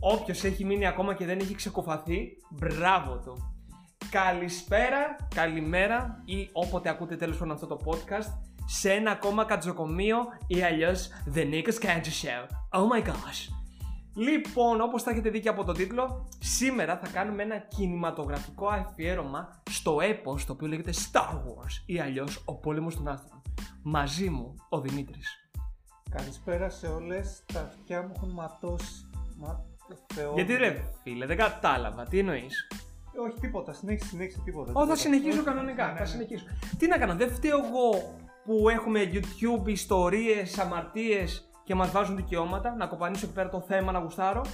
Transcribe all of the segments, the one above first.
Όποιος έχει μείνει ακόμα και δεν έχει ξεκοφαθεί, μπράβο του. Καλησπέρα, καλημέρα ή όποτε ακούτε τέλος πάντων αυτό το podcast σε ένα ακόμα κατζοκομείο ή αλλιώς The Nick's Candy Show. Oh my gosh. Λοιπόν, όπως θα έχετε δει και από το τίτλο, σήμερα θα κάνουμε ένα κινηματογραφικό αφιέρωμα στο έπος το οποίο λέγεται Star Wars ή αλλιώς Ο Πόλεμος των Άστρων. Μαζί μου, ο Δημήτρης. Καλησπέρα σε όλες. Τα αυτιά μου έχουν ματώσει. Μα... Θεό. Γιατί ρε φίλε, δεν κατάλαβα, τι εννοείς; Ε, Όχι τίποτα, συνέχισε, συνέχισε τίποτα. Ω, θα τίποτα. συνεχίσω Όχι, κανονικά. ναι, ναι, Θα ναι. συνεχίσω. Τι να κάνω, δεν φταίω εγώ που έχουμε YouTube ιστορίες, αμαρτίες και μας βάζουν δικαιώματα. Να κοπανίσω εκεί πέρα το θέμα, να γουστάρω.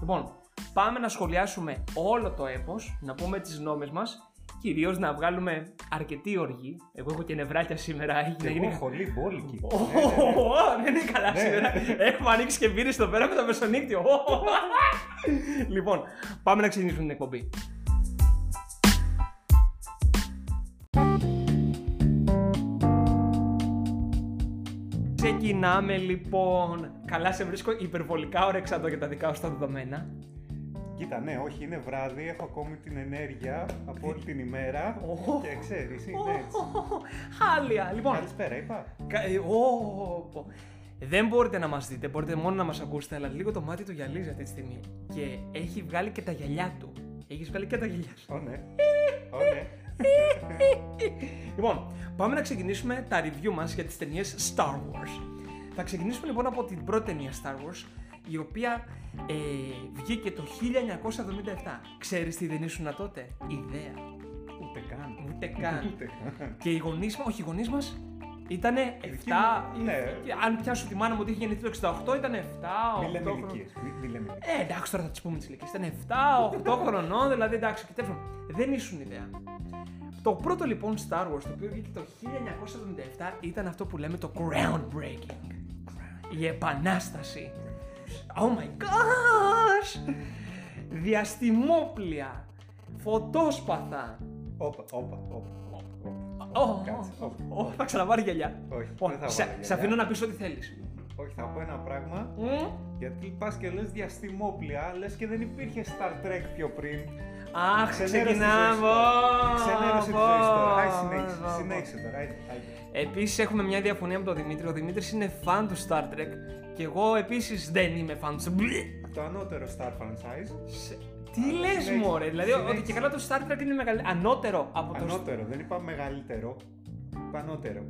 Λοιπόν, πάμε να σχολιάσουμε όλο το έπος, να πούμε τις γνώμες μας. Κυρίως να βγάλουμε αρκετή οργή. Εγώ έχω και νευράκια σήμερα. Έχει Και να γίνει εγώ χολή, μπόλικη. Ω, Ναι, ναι, ναι. Δεν είναι καλά Ναι, σήμερα. ναι. Έχουμε ανοίξει και μπύρες εδώ πέρα με το μεσονύκτιο. Ω. Λοιπόν, πάμε να ξεκινήσουμε την εκπομπή. Ξεκινάμε λοιπόν. Καλά σε βρίσκω υπερβολικά όρεξα εδώ για τα δικά σου τα δεδομένα. Κοίτα, ναι, όχι, είναι βράδυ, έχω ακόμη την ενέργεια από όλη την ημέρα Ω. και ξέρεις, είναι έτσι. Χάλια. Λοιπόν, Καλησπέρα, είπα. Κα- ε, ω, πω. Δεν μπορείτε να μας δείτε, μπορείτε μόνο να μας ακούσετε, αλλά λίγο το μάτι του γυαλίζει αυτή τη στιγμή. Και έχει βγάλει και τα γυαλιά του. Έχεις βγάλει και τα γυαλιά σου. Ω, ναι. Ω, ναι. Λοιπόν, πάμε να ξεκινήσουμε τα review μας για τις ταινίες Star Wars. Θα ξεκινήσουμε λοιπόν από την πρώτη ταινία Star Wars, η οποία ε, βγήκε το 1977. Ξέρεις τι δεν ήσουν τότε; Ιδέα. Ούτε καν. Ούτε καν. Ούτε καν. Και οι γονείς μα, όχι οι γονείς μας, ήταν 7. μου, ναι. και Αν πιάσω τη μάνα μου ότι είχε γεννηθεί το 68, ήταν 7, 8 Μη λέμε χρονών. ηλικίες, μη- μη λέμε ηλικίες. Ε, εντάξει, τώρα θα τις πούμε τις ηλικίες. Ήταν 7, 8 χρονών, δηλαδή εντάξει, κοιτάξτε. Δεν ήσουν ιδέα. Το πρώτο λοιπόν Star Wars, το οποίο βγήκε το 1977, ήταν αυτό που λέμε το groundbreaking. Η επανάσταση. Oh my gosh! Διαστημόπλια, φωτόσπαθα. Όπα, όπα, όπα. Ω, Κάτσε, ω, όπα, ω, όπα. Θα ξαναβάρει γυαλιά. Όχι, Λοιπόν, δεν θα σε- βάλω Σε γυαλιά. αφήνω να πεις ό,τι θέλεις. Όχι, θα πω ένα πράγμα. Μμ. Γιατί πας και λες διαστημόπλια, λες και δεν υπήρχε Star Trek πιο πριν. Αχ, Ξενέρωσε τη ξεκινάμε. ζωή τώρα. Ξενέρωσε τη ζωή τώρα. Άι, Πω, συνέχισε, πω, πω. συνέχισε τώρα. άι, άι. Επίσης έχουμε μια διαφωνία με τον Δημήτρη. Ο Δημήτρης είναι φαν του Star Trek και εγώ επίσης δεν είμαι φαν του. Μπλε. Το ανώτερο Star franchise. Σε- Τι λες συνέχισε, μωρέ, δηλαδή ότι συνέχισε. και καλά το Star Trek είναι μεγαλύτερο, ανώτερο από το... Ανώτερο, δεν είπα μεγαλύτερο. Είπα ανώτερο.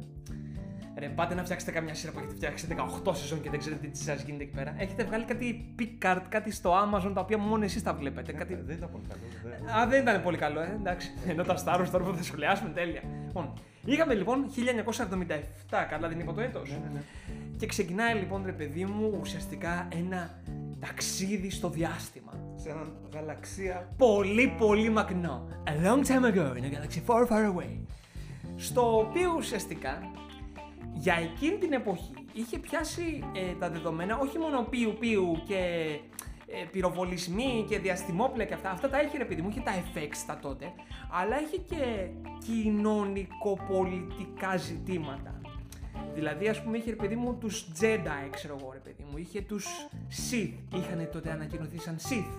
Ρε, πάτε να φτιάξετε καμιά σειρά που έχετε φτιάξει 18 σεζόν και δεν ξέρετε τι σας γίνεται εκεί πέρα. Έχετε βγάλει κάτι Picard, κάτι στο Amazon τα οποία μόνο εσείς τα βλέπετε. Κάτι... Ε, Δεν ήταν πολύ καλό. δεν- Α, δεν ήταν πολύ καλό, ε, εντάξει. Ενώ τα Star Wars τώρα που θα σχολιάσουμε, τέλεια. Λοιπόν, είχαμε λοιπόν 1977, καλά δεν είπα το έτος. Ναι, ναι, ναι. Και ξεκινάει λοιπόν, ρε παιδί μου, ουσιαστικά ένα ταξίδι στο διάστημα. Σε έναν γαλαξία. Πολύ πολύ μακρινό. A long time ago in a galaxy far far away. Στο οποίο ουσιαστικά για εκείνη την εποχή είχε πιάσει ε, τα δεδομένα όχι μόνο πιου πιου και ε, πυροβολισμοί και διαστημόπλαια και αυτά. Αυτά τα είχε ρε παιδί μου, είχε τα effects τα τότε, αλλά είχε και κοινωνικοπολιτικά ζητήματα. Δηλαδή, ας πούμε, είχε ρε παιδί μου τους Jedi, ξέρω εγώ ρε παιδί μου, είχε τους Sith. Είχαν τότε ανακοινωθεί σαν Sith.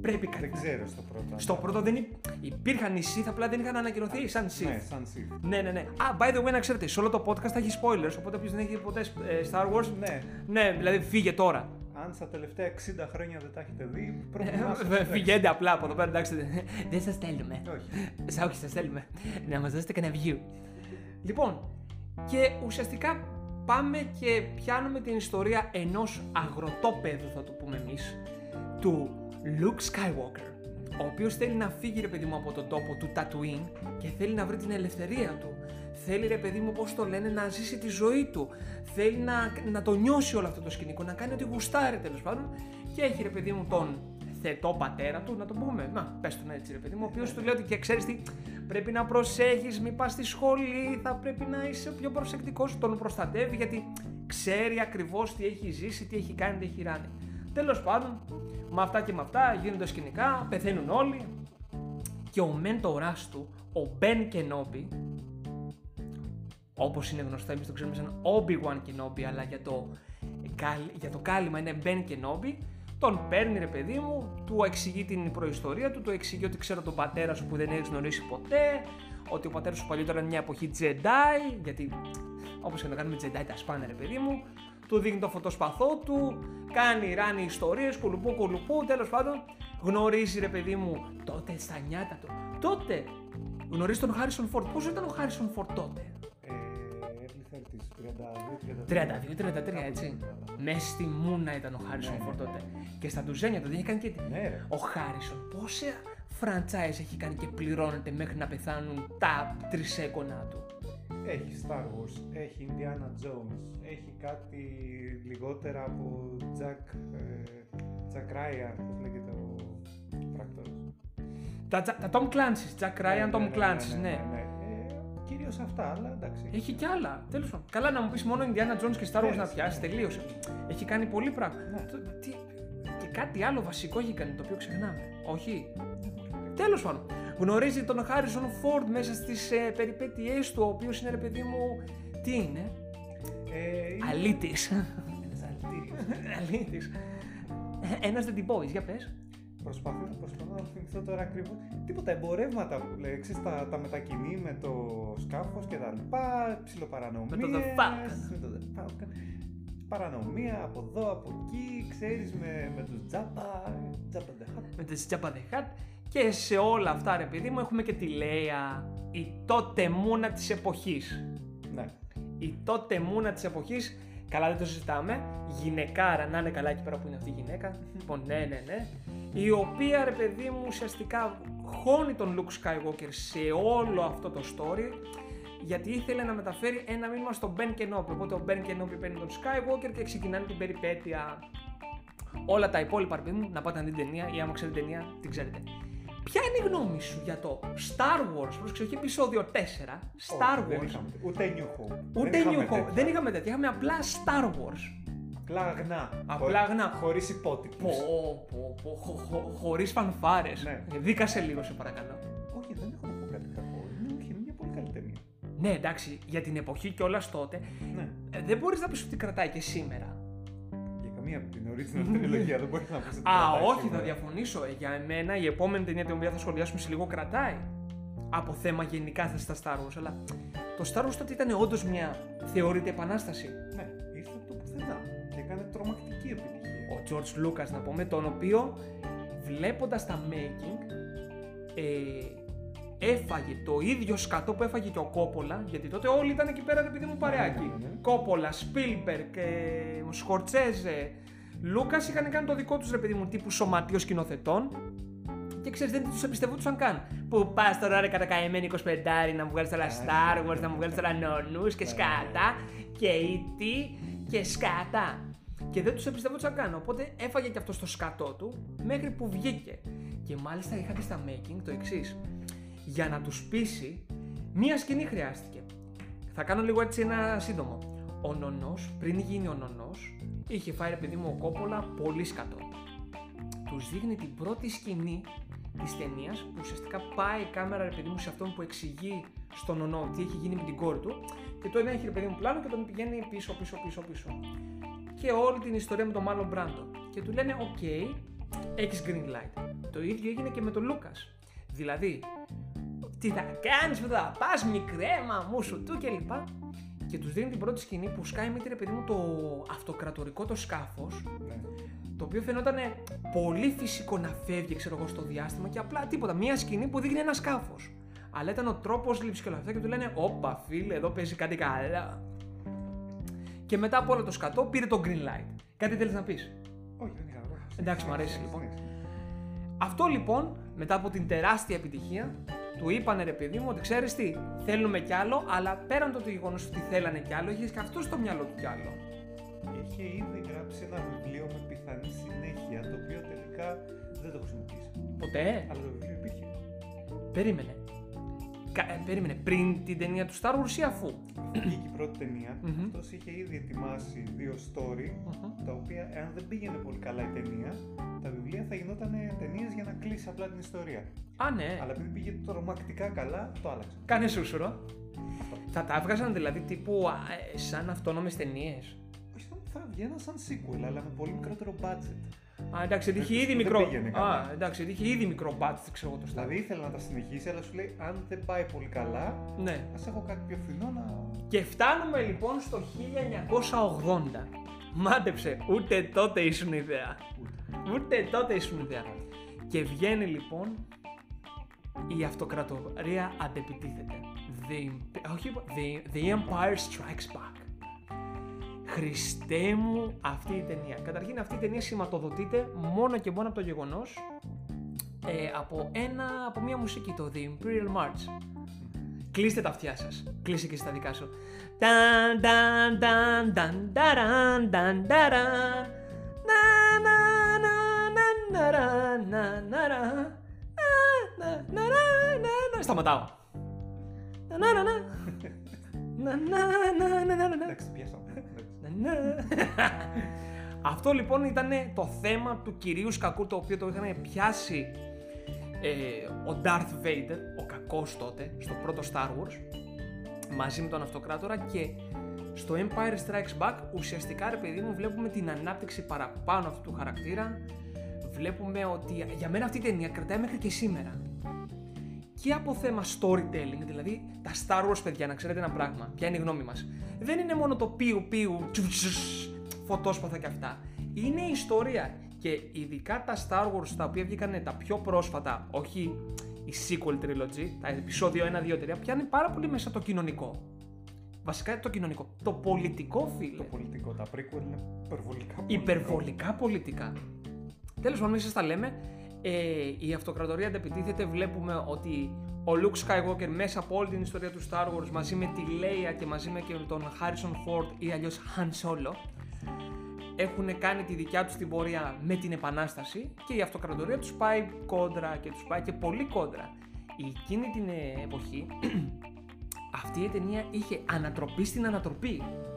Πρέπει κάτι Δεν να- ξέρω στο πρώτο. Στο πρώτο δεν υ- υπήρχαν οι Sith, απλά δεν είχαν ανακοινωθεί σαν Sith. Ναι, σαν Sith. Ναι, ναι, ναι. Α, by the way, να ξέρετε, σε όλο το podcast θα έχει spoilers. Οπότε όποιος δεν έχει ποτέ ε, Star Wars. Ναι. Ναι, δηλαδή φύγε τώρα. Αν στα τελευταία 60 χρόνια δεν τα έχετε δει, προφανώς. Ε, Φυγαίνετε απλά από εδώ πέρα, εντάξει. δεν- Δεν σας στέλνουμε. Όχι. Σα όχι, σας στέλνουμε. Να μας δώσετε κανένα view. Λοιπόν, και ουσιαστικά πάμε και πιάνουμε την ιστορία ενός αγροτόπεδου, θα το πούμε εμείς, του Luke Skywalker, ο οποίος θέλει να φύγει ρε παιδί μου από τον τόπο του Tatooine και θέλει να βρει την ελευθερία του. Θέλει ρε παιδί μου πώς το λένε να ζήσει τη ζωή του. Θέλει να, να το νιώσει όλο αυτό το σκηνικό, να κάνει ό,τι γουστάρει τέλος πάντων. Και έχει ρε παιδί μου τον θετό πατέρα του, να το πούμε. Να, πες τον έτσι, ρε παιδί μου, ο οποίος του λέει ότι και ξέρεις τι, πρέπει να προσέχεις, μην πας στη σχολή, θα πρέπει να είσαι πιο προσεκτικός, τον προστατεύει γιατί ξέρει ακριβώς τι έχει ζήσει, τι έχει κάνει, τι έχει ράνει. Τέλος πάντων, με αυτά και με αυτά γίνονται σκηνικά, πεθαίνουν όλοι. και ο μέντορας του, ο Μπεν Κενόμπι, όπως είναι γνωστό, εμείς το ξέρουμε σαν Obi-Wan Kenobi, αλλά για το, για το κάλυμα είναι Ben Kenobi, τον παίρνει ρε παιδί μου, του εξηγεί την προϊστορία του, του εξηγεί ότι ξέρω τον πατέρα σου που δεν έχεις γνωρίσει ποτέ, ότι ο πατέρας σου παλιότερα ήταν μια εποχή Jedi, γιατί όπως και να κάνουμε Jedi τα σπάνε ρε παιδί μου, του δίνει το φωτοσπαθό του, κάνει ράνι ιστορίες, κουλουπού κουλουπού, τέλος πάντων γνωρίζει ρε παιδί μου τότε στα νιάτα του. Τότε γνωρίζεις τον Χάρισον Φόρτ. Πόσο ήταν ο Χάρισον Φόρτ τότε, 32-33 έτσι. Μέσα στη Μούνα ήταν ο Χάρισον Φόρτ τότε. Και στα Ντουζένια τότε είχε κάνει και. Ναι, Ο Χάρισον πόσα franchise έχει κάνει και πληρώνεται μέχρι να πεθάνουν τα τρισέκονα του; Έχει Star Wars, έχει Indiana Jones, έχει κάτι λιγότερα από Jack, ε, Jack Ryan, πώς λέγεται ο πράκτορας. Τα, τα Tom Clancy's, Jack Ryan, Tom Clancy's, ναι. ναι. Ε, κυρίως αυτά, αλλά εντάξει. Έχει κι άλλα. Τέλος πάντων. Καλά να μου πεις μόνο Indiana Jones και Star Wars Ναι, να ναι. πιάσει, τελείωσε. Έχει κάνει πολύ πράγμα. Ναι. Το- τι, και κάτι άλλο βασικό έχει κάνει το οποίο ξεχνάμε. Όχι. Τέλος πάντων. Γνωρίζει τον Χάρισον Φόρντ μέσα στις ε, περιπέτειές του, ο οποίος είναι ρε παιδί μου. Τι είναι, Ε, είναι Αλήτης. ένας αλητήριος. Αλήτης. Ένας δεν την πω, για πες. Προσπαθώ, προσπαθώ να θυμηθώ τώρα ακριβώς. Τίποτα εμπορεύματα που λέει, ξέρεις, τα, τα μετακινεί με το σκάφος και τα λοιπά. Ψιλοπαρανομίες. Με το The Falcon. Με το The Falcon. Παρανομία από εδώ, από εκεί, ξέρεις, με, με τους Τζάπα, Τζάπα the Hutt. με τη Τζάπα The Hutt και σε όλα αυτά ρε παιδί μου έχουμε και τη Λέια, η τότε μούνα της εποχής. Ναι. Η τότε μούνα της εποχής, καλά δεν το συζητάμε, γυναικάρα, να είναι καλά εκεί πέρα που είναι αυτή η γυναίκα, λοιπόν ναι ναι ναι, η οποία ρε παιδί μου ουσιαστικά χώνει τον Luke Skywalker σε όλο αυτό το story, γιατί ήθελε να μεταφέρει ένα μήνυμα στον Ben Kenobi, οπότε ο Ben Kenobi παίρνει τον Skywalker και ξεκινάνε την περιπέτεια όλα τα υπόλοιπα, ρε παιδί μου, να πάτε να δείτε την ταινία ή άμα ξέρετε την ταινία, την ξέρετε. Ποια είναι η γνώμη σου για το Star Wars, πρόσεξε, όχι επεισόδιο 4, Star Όχι, δεν Wars, είχαμε- Ούτε New Hope. ούτε Δεν είχαμε New Hope, τέτοια. δεν είχαμε τέτοια, είχαμε απλά Star Wars. Απλά αγνά. Απλά αγνά. Χωρίς υπότιτλους. Πω, πω, πω, χω, χω, χωρίς φανφάρες. Ναι. Δίκασε λίγο, σε παρακαλώ. Όχι, δεν έχω να πω κάτι κακό. Είναι, όχι, είναι μια πολύ καλή ταινία. Ναι, εντάξει, για την εποχή και όλα τότε, Ναι. ε, δεν μπορείς να πεις ότι κρατάει και σήμερα. Για καμία από την original τριλογία δεν μπορεί να πεις ότι. Α, κρατάει όχι, σήμερα. θα διαφωνήσω. Ε, Για εμένα η επόμενη ταινία την οποία θα σχολιάσουμε σε λίγο κρατάει. Από θέμα γενικά θα στα Star Wars, αλλά το Star Wars τότε ήταν όντως μια θεωρείται επανάσταση. Ναι, George Lucas να πούμε, τον οποίο βλέποντας τα making ε, έφαγε το ίδιο σκατό που έφαγε και ο Κόπολα, γιατί τότε όλοι ήταν εκεί πέρα επειδή μου παρεάκι. Ναι, ναι, ναι. Κόπολα, Σπίλμπερκ, ε, Σκορτσέζε, Λούκας είχαν κάνει το δικό τους ρε παιδί μου τύπου σωματείο σκηνοθετών και ξέρεις δεν τους εμπιστευόντουσαν καν. Που πας τώρα ρε κατακαημένη 25 να μου βγάλεις τώρα Star Wars, να μου βγάλεις τώρα νονούς και σκάτα και E.T. και σκάτα. Και δεν τους εμπιστευόντουσαν καν, οπότε έφαγε και αυτό το σκατό του μέχρι που βγήκε. Και μάλιστα είχα και στα making το εξής. Για να τους πείσει, μία σκηνή χρειάστηκε. Θα κάνω λίγο έτσι ένα σύντομο. Ο νονός, πριν γίνει ο νονός, είχε φάει ρε παιδί μου ο Κόπολα πολύ σκατό. Τους δείχνει την πρώτη σκηνή της ταινίας που ουσιαστικά πάει η κάμερα ρε παιδί μου σε αυτόν που εξηγεί στον νονό τι έχει γίνει με την κόρη του και το ένα έχει ρε παιδί μου πλάνο και τον πηγαίνει πίσω, πίσω, πίσω, πίσω. Και όλη την ιστορία με τον Μάρλον Μπράντο. Και του λένε: Οκ, έχεις green light. Το ίδιο έγινε και με τον Λούκας. Δηλαδή, τι θα κάνεις, που θα πας, μικρέ, μαμού σου του κλπ. Και τους δίνει την πρώτη σκηνή που σκάει με ρε παιδί μου το αυτοκρατορικό το σκάφος, Ναι. το οποίο φαινόταν πολύ φυσικό να φεύγει, ξέρω εγώ, στο διάστημα και απλά τίποτα. Μία σκηνή που δείχνει ένα σκάφος. Αλλά ήταν ο τρόπος λήψης και όλα αυτά και του λένε: Όπα, φίλε, εδώ παίζει κάτι καλά. Και μετά από όλο το σκατό πήρε το green light. Κάτι θέλεις να πεις; Όχι, δεν είχα. όχι. Εντάξει, μ' αρέσει, Ναι, λοιπόν. ναι, ναι. Αυτό λοιπόν, μετά από την τεράστια επιτυχία, του είπανε ρε παιδί μου ότι ξέρεις τι, θέλουμε κι άλλο, αλλά πέραν το γεγονός ότι θέλανε κι άλλο, είχες και αυτό στο μυαλό του κι άλλο. Είχε ήδη γράψει ένα βιβλίο με πιθανή συνέχεια, το οποίο τελικά δεν το χρησιμοποίησε. Ποτέ, Αλλά το βιβλίο υπήρχε. περίμενε. Κα- ε, περίμενε, πριν την ταινία του Star Wars ή αφού; Βγήκε η πρώτη ταινία. Μμμ. Αυτός είχε ήδη ετοιμάσει δύο story, Μμμ. τα οποία, εάν δεν πήγαινε πολύ καλά η ταινία, τα βιβλία θα γινόταν ταινίες για να κλείσει απλά την ιστορία. Α, ναι. Αλλά επειδή πήγε τρομακτικά καλά, το άλλαξε. Κάνε σούσουρο. Θα τα έβγαζαν δηλαδή τύπου α, ε, σαν αυτόνομες ταινίες. Όχι, θα βγαίναν σαν sequel, αλλά με πολύ μικρότερο budget. Α, εντάξει, γιατί είχε Δεν- ήδη δεν μικρό. πήγαινε καλά. Α, εντάξει, γιατί είχε ήδη μικρό budget, ξέρω εγώ το Star Δηλαδή Wars. ήθελε να τα συνεχίσει, αλλά σου λέει αν δεν πάει πολύ καλά, Ναι. ας έχω κάτι πιο φθηνό να. Και φτάνουμε λοιπόν στο 1980. Μάντεψε, ούτε τότε ήσουν ιδέα. Ούτε τότε ήσουν ιδέα. Και βγαίνει λοιπόν η αυτοκρατορία αντεπιτίθεται. The, Imp- όχι, the, the Empire Strikes Back. Χριστέ μου αυτή η ταινία. Καταρχήν αυτή η ταινία σηματοδοτείται μόνο και μόνο από το γεγονός ε, από, ένα, από μια μουσική, το The Imperial March. Κλείστε τα αυτιά σας. Κλείσε και στα δικά σου. Ταν, ταν, ταν, ταν, ταραν, ταν, ταραν. Να, να, να, να, να, ρα, να, να, ρα. Να, να, να, ρα, να, να. Σταματάω. Να, να, να, να. Να, να, να, να, να, να. Εντάξει, πιάσαμε. Εντάξει. Να, να. Αυτό λοιπόν ήταν το θέμα του κυρίου κακού το οποίο το είχαν πιάσει ε, ο Darth Vader, ο κακός τότε, στο πρώτο Star Wars, μαζί με τον Αυτοκράτορα και στο Empire Strikes Back ουσιαστικά ρε παιδί μου βλέπουμε την ανάπτυξη παραπάνω αυτού του χαρακτήρα βλέπουμε ότι για μένα αυτή η ταινία κρατάει μέχρι και σήμερα και από θέμα storytelling, δηλαδή τα Star Wars παιδιά, να ξέρετε ένα πράγμα, ποια είναι η γνώμη μας. Δεν είναι μόνο το πιου πιου, τσου, τσους, φωτόσπαθα και αυτά. Είναι η ιστορία και ειδικά τα Star Wars τα οποία βγήκαν τα πιο πρόσφατα, όχι η sequel trilogy, τα επεισόδιο 1, 2, 3, πιάνει πάρα πολύ μέσα το κοινωνικό. Βασικά το κοινωνικό. Το πολιτικό, φίλε. Το πολιτικό, τα prequel είναι υπερβολικά πολιτικό. Υπερβολικά πολιτικά. Τέλος πάντων, εμείς σας τα λέμε. Ε, η αυτοκρατορία αντεπιτίθεται. Βλέπουμε ότι ο Luke Skywalker μέσα από όλη την ιστορία του Star Wars μαζί με τη Leia και μαζί με και τον Harrison Ford ή αλλιώς Han Solo έχουν κάνει τη δικιά τους την πορεία με την Επανάσταση και η αυτοκρατορία τους πάει κόντρα και τους πάει και πολύ κόντρα. Εκείνη την ε, εποχή αυτή η ταινία είχε ανατροπή στην ανατροπή Ναι.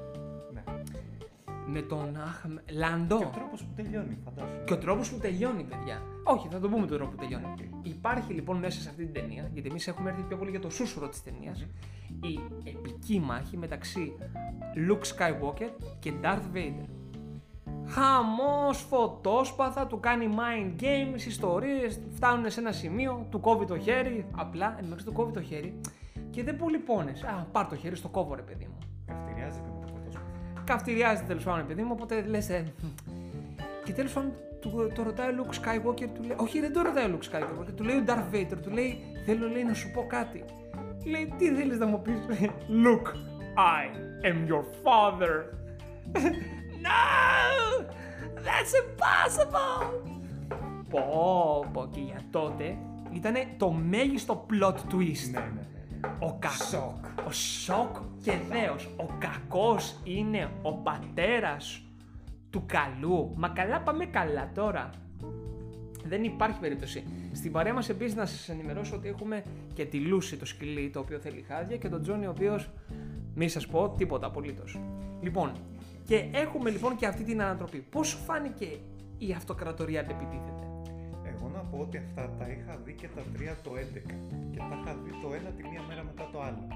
Με τον αχ, Λαντό. Και ο τρόπος που τελειώνει, φαντάζομαι. Και ο τρόπος που τελειώνει, παιδιά. Όχι, θα το πούμε τον τρόπο που τελειώνει. Υπάρχει λοιπόν μέσα σε αυτή την ταινία, γιατί εμείς έχουμε έρθει πιο πολύ για το σούσουρο της ταινίας, η επική μάχη μεταξύ Luke Skywalker και Darth Vader. Χαμός, φωτόσπαθα, του κάνει mind games, ιστορίες, φτάνουν σε ένα σημείο, του κόβει το χέρι, απλά εν μεταξύ του κόβει το χέρι και δεν πολύ πόνες. Α, πάρ το χέρι στο κόβω ρε παιδί μου Καυτηριάζεται με το φωτόσπαθο. Καυτηριάζεται τέλος πάντων, παιδί μου, οπότε λες. Ε, και τέλος πάντων του, το ρωτάει ο Luke Skywalker, του λέει. Όχι, δεν το ρωτάει ο Luke Skywalker, του λέει ο Darth Vader, του λέει. Θέλω λέει, να σου πω κάτι. Λέει, τι θέλεις να μου πεις, Luke, I am your father. no! That's impossible! Πω, πω, και για τότε ήταν το μέγιστο plot twist. Ναι, ναι, ναι. Ο κακός. Σοκ. Ο σοκ και δέος. Ο κακός είναι ο πατέρας του καλού. Μα καλά πάμε καλά τώρα. Δεν υπάρχει περίπτωση. Στην παρέα μας επίσης να σας ενημερώσω ότι έχουμε και τη Λούση το σκυλί το οποίο θέλει χάδια και τον Τζόνι ο οποίος μη σας πω τίποτα απολύτως. Λοιπόν, και έχουμε λοιπόν και αυτή την ανατροπή. Πώς σου φάνηκε η αυτοκρατορία αντεπιτίθεται. Εγώ να πω ότι αυτά τα είχα δει και τα τρία το 11 και τα είχα δει το ένα τη μία μέρα μετά το άλλο.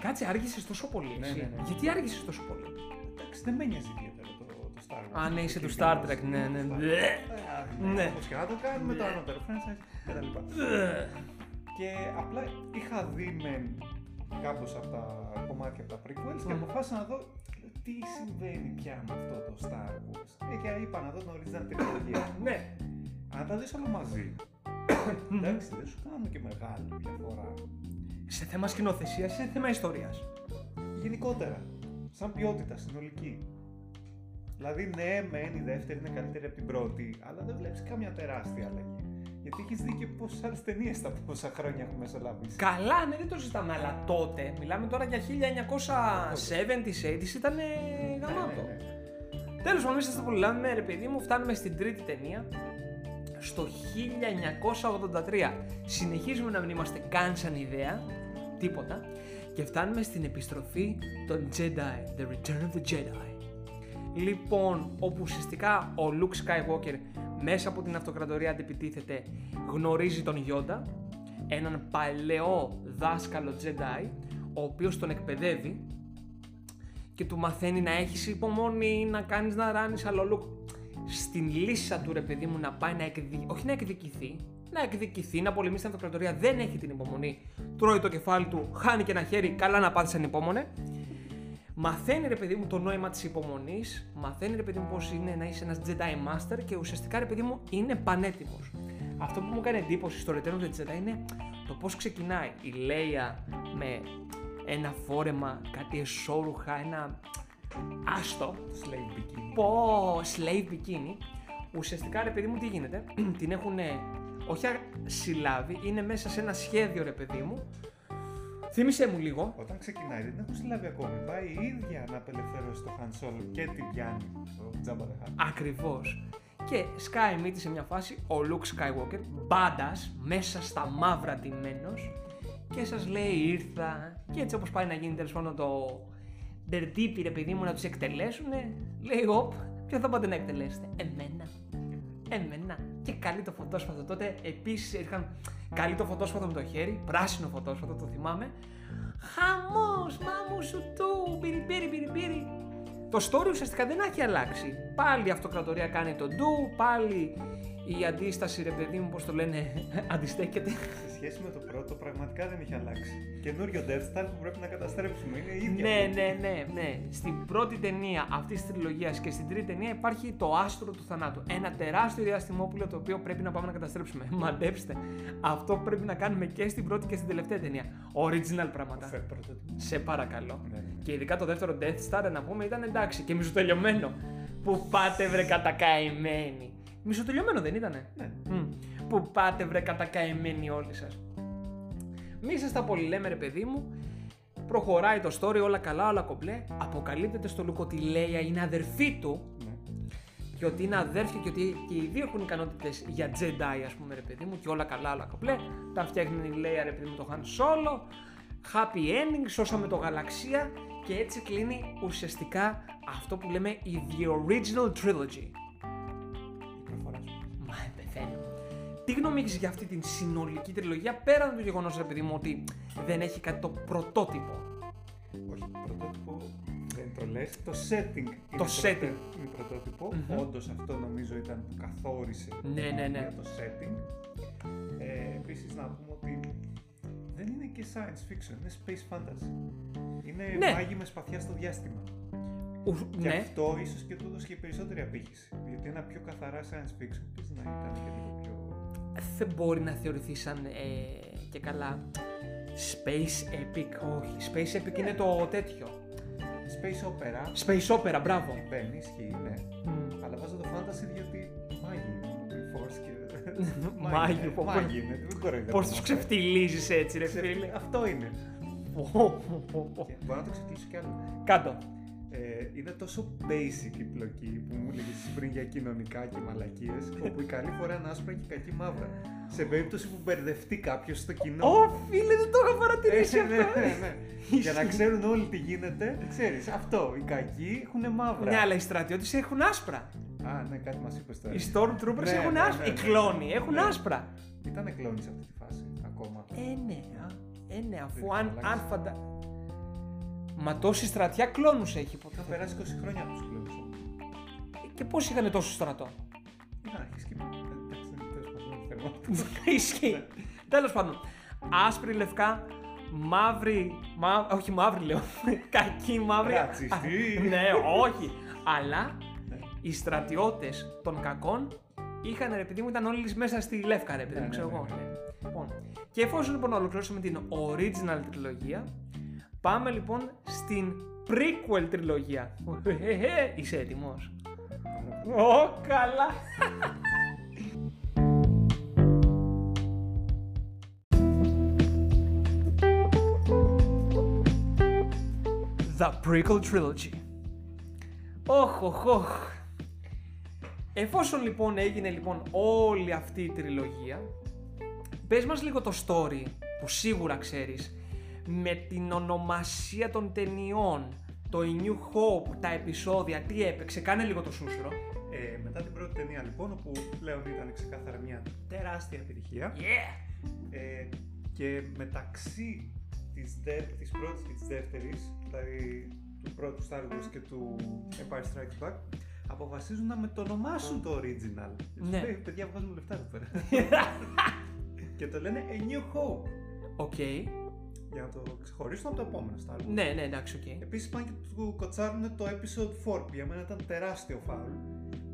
Κάτσε, άργησες τόσο πολύ Ναι, εσύ. ναι, ναι. Γιατί άργησες τόσο πολύ; Εντάξει, δεν με νοιάζει ιδιαίτερα το, το Star Wars. Α, ναι, είσαι Το του κοινό Star μας. Trek, ναι, ναι. Star- Μπλε. Ε, Ναι. Όπως και να το κάνουμε, το ανώτερο franchise κτλ. Και απλά είχα δει με κάπως από τα κομμάτια από τα prequels και Μμμ. αποφάσισα να δω τι συμβαίνει πια με αυτό το Star Wars. Ε, και είπα να δω την original τριλογία. Ναι. Αν τα δεις όλα μαζί, εντάξει, δεν σου κάνουν και μεγάλη διαφορά. Σε θέμα σκηνοθεσίας ή σε θέμα ιστορίας; Γενικότερα, σαν ποιότητα συνολική. Δηλαδή, ναι, μεν η δεύτερη είναι καλύτερη από την πρώτη, αλλά δεν βλέπεις καμιά τεράστια αλλαγή. Γιατί έχεις δει και πόσες άλλες ταινίες τα πόσα χρόνια έχουμε μεσολαβήσει. Καλά, ναι, δεν το συζητάμε, αλλά τότε, μιλάμε τώρα για 1970s, 80s, ήταν γαμάτο. Ναι, ναι, ναι. Τέλος πάντων, είσαστε που λέμε, ρε παιδί μου, φτάνουμε στην τρίτη ταινία. Στο 1983 συνεχίζουμε να μην είμαστε καν σαν ιδέα τίποτα και φτάνουμε στην επιστροφή των Jedi, The Return of the Jedi. Λοιπόν, όπου ουσιαστικά ο Luke Skywalker μέσα από την αυτοκρατορία αντιπιτίθεται γνωρίζει τον Yoda, έναν παλαιό δάσκαλο Jedi, ο οποίος τον εκπαιδεύει και του μαθαίνει να έχεις υπομονή, να κάνεις να ράνεις, αλλά ο Luke στην λύσα του ρε παιδί μου να πάει να εκδικηθεί, όχι να εκδικηθεί, να εκδικηθεί, να πολεμήσει την αυτοκρατορία, δεν έχει την υπομονή. Τρώει το κεφάλι του, χάνει και ένα χέρι, καλά να πάθεις ανυπόμονε. Μαθαίνει ρε παιδί μου το νόημα της υπομονής, μαθαίνει ρε παιδί μου πώς είναι να είσαι ένας Jedi Master και ουσιαστικά ρε παιδί μου είναι πανέτοιμος. Αυτό που μου κάνει εντύπωση στο Return of the Jedi είναι το πώς ξεκινάει η Λέια με ένα φόρεμα, κάτι εσώρουχα, ένα άστο. Slave bikini. Πω, slave bikini. Ουσιαστικά ρε παιδί μου τι γίνεται, την έχουν όχι α- συλλάβει, είναι μέσα σε ένα σχέδιο ρε παιδί μου. Θύμησέ μου λίγο. Όταν ξεκινάει, δεν έχουν συλλάβει ακόμη. Πάει η ίδια να απελευθερώσει το Han Solo και την πιάνει το Jabba the Hutt. Ακριβώς. Και σκάει μύτη σε μια φάση ο Luke Skywalker, μπάντας, μέσα στα μαύρα ντυμένος και σας λέει ήρθα και έτσι όπως πάει να γίνει τέλος πάντων το ντερτύπι ρε παιδί μου να τους εκτελέσουνε, λέει οπ, ποιο θα πάτε να εκτελέσετε, εμένα, εμένα και καλεί το φωτόσπαθο. Τότε επίσης είχαν καλεί το φωτόσπαθο με το χέρι, πράσινο φωτόσπαθο το θυμάμαι, χαμός, μάμου σου του, πυρι πυρι πυρι το story ουσιαστικά δεν έχει αλλάξει. Πάλι η αυτοκρατορία κάνει το ντου, πάλι η αντίσταση, ρε παιδί μου, πώς το λένε, αντιστέκεται. Σε σχέση με το πρώτο, πραγματικά δεν έχει αλλάξει. Καινούριο Death Star που πρέπει να καταστρέψουμε. Είναι η ίδια. ναι, ναι, ναι, ναι. Στην πρώτη ταινία αυτής της τριλογίας και στην τρίτη ταινία υπάρχει το άστρο του θανάτου. Ένα τεράστιο διαστημόπουλο το οποίο πρέπει να πάμε να καταστρέψουμε. Μαντέψτε. Αυτό που πρέπει να κάνουμε και στην πρώτη και στην τελευταία ταινία. Original πράγματα. Φε- πρωτότυπο. Σε παρακαλώ. Ναι, ναι. Και ειδικά το δεύτερο Death Star να πούμε ήταν εντάξει και μισοτελειωμένο. Που πάτε βρε κατακαημένοι. Μισοτελειωμένο δεν ήτανε; Ναι. Μμ. Που πάτε βρε κατακαημένοι όλοι σας. Μη σας τα πολύ λέμε ρε παιδί μου. Προχωράει το story όλα καλά, όλα κομπλέ. Αποκαλύπτεται στο Λουκ ότι η Λέια είναι αδερφή του Ναι. και ότι είναι αδέρφια και ότι και οι δύο έχουν ικανότητες για Jedi, ας πούμε, ρε παιδί μου, και όλα καλά, όλα κομπλέ. Τα φτιάχνει η Leia, ρε παιδί μου, το Han Solo. Happy ending, σώσαμε το γαλαξία και έτσι κλείνει ουσιαστικά αυτό που λέμε η The Original Trilogy. Τι γνώμη έχεις για αυτή την συνολική τριλογία πέραν του γεγονός, ρε παιδί μου, ότι δεν έχει κάτι το πρωτότυπο; Όχι, πρωτότυπο δεν το λες. Το setting. είναι Το πρώτο- setting. Είναι πρωτότυπο. Μμμ. Όντως αυτό νομίζω ήταν που καθόρισε Ναι, ναι, ναι. για το setting. Ε, επίσης να πούμε ότι δεν είναι και science fiction, είναι space fantasy. Είναι Ναι. μάγοι με σπαθιά στο διάστημα. Ου- Και ναι. αυτό ίσως και του έδωσε και περισσότερη απήχηση. Γιατί ένα πιο καθαρά science fiction πες να ήταν και λίγο πιο... δεν μπορεί να θεωρηθεί σαν ε, και καλά Space Epic, όχι. Space Epic είναι το τέτοιο. Space opera, Space Opera, μπράβο. μπαίνει, ισχύει, ναι. Μμ. Αλλά βάζω το fantasy διότι μάγοι είναι. Η Force και... Μάγοι, είναι, πω, πω. Μάγοι είναι, δεν κοροϊδεύω. Πώς τους ξεφτιλίζεις έτσι ρε Ξεφτυλ- φίλε. Αυτό είναι. Πω, πω, πω, πω. Και μπορώ να το ξεφτυλίσω κι άλλο. Κάτω. Ε, είναι τόσο basic η πλοκή που μου έλεγε πριν για κοινωνικά και μαλακίες, όπου η καλή φορά είναι άσπρα και η κακή μαύρα. Σε περίπτωση που μπερδευτεί κάποιος στο κοινό. Ω φίλε δεν το είχα παρατηρήσει Ε, ναι, αυτό. ναι, ναι. Για να ξέρουν όλοι τι γίνεται, ξέρεις, αυτό, οι κακοί έχουν μαύρα. Ναι, αλλά οι στρατιώτες έχουν άσπρα. Α, ναι, κάτι μας είπες τώρα. Οι Stormtroopers Ναι, έχουν ναι, άσπρα. ναι, Οι ναι. κλόνοι έχουν Ναι. άσπρα. Ήταν κλόνη σε αυτή τη φάση ακόμα. Ε, ναι. Ε, ναι, αφού Δεν αν, θα αν αλλάξει. φαντα... Μα τόση στρατιά κλόνους έχει ποτέ. Είχαν περάσει 20 χρόνια από τους κλόνους. Και πώς είχαν τόσο στρατό; Είχαν αρχίσει και. Εντάξει, δεν τέλος πάντων, δεν θέλω αυτό. Ισχύει. Τέλος πάντων. Άσπρη λευκά, μαύρη. Μα, όχι μαύρη λέω. Κακή μαύρη. Ρατσιστή. Α, ναι, όχι. Αλλά Ναι. οι στρατιώτες των κακών είχαν ρε παιδί μου, ήταν όλοι μέσα στη λεύκα ρε παιδί Ναι, μου, ναι, ξέρω ναι, εγώ. ναι. ναι. Λοιπόν, και εφόσον λοιπόν ολοκληρώσαμε την original τριλογία, πάμε λοιπόν στην prequel τριλογία. Ε, ε, Είσαι έτοιμος; Ω, καλά. The Prequel Trilogy. Όχ, οχ, οχ. Εφόσον λοιπόν έγινε λοιπόν όλη αυτή η τριλογία, πες μας λίγο το story που σίγουρα ξέρεις, με την ονομασία των ταινιών, το A New Hope, τα επεισόδια, τι έπαιξε, κάνε λίγο το σούσουρο. Ε, μετά την πρώτη ταινία λοιπόν, όπου πλέον ήταν ξεκάθαρα μια τεράστια επιτυχία. Yeah! Ε, και μεταξύ της, δε, της πρώτης και της δεύτερης, δηλαδή του πρώτου Star Wars και του Empire Strikes Back, αποφασίζουν να μετονομάσουν το original. Ναι. Λέει, παιδιά, βγάζουμε λεφτά εδώ πέρα. και το λένε A New Hope. OK. Για να το ξεχωρίσουν από το επόμενο Star Wars. Ναι, ναι, εντάξει, οκ. Επίσης πάνε και του κοτσάρουν το episode 4 που για μένα ήταν τεράστιο φάουλ.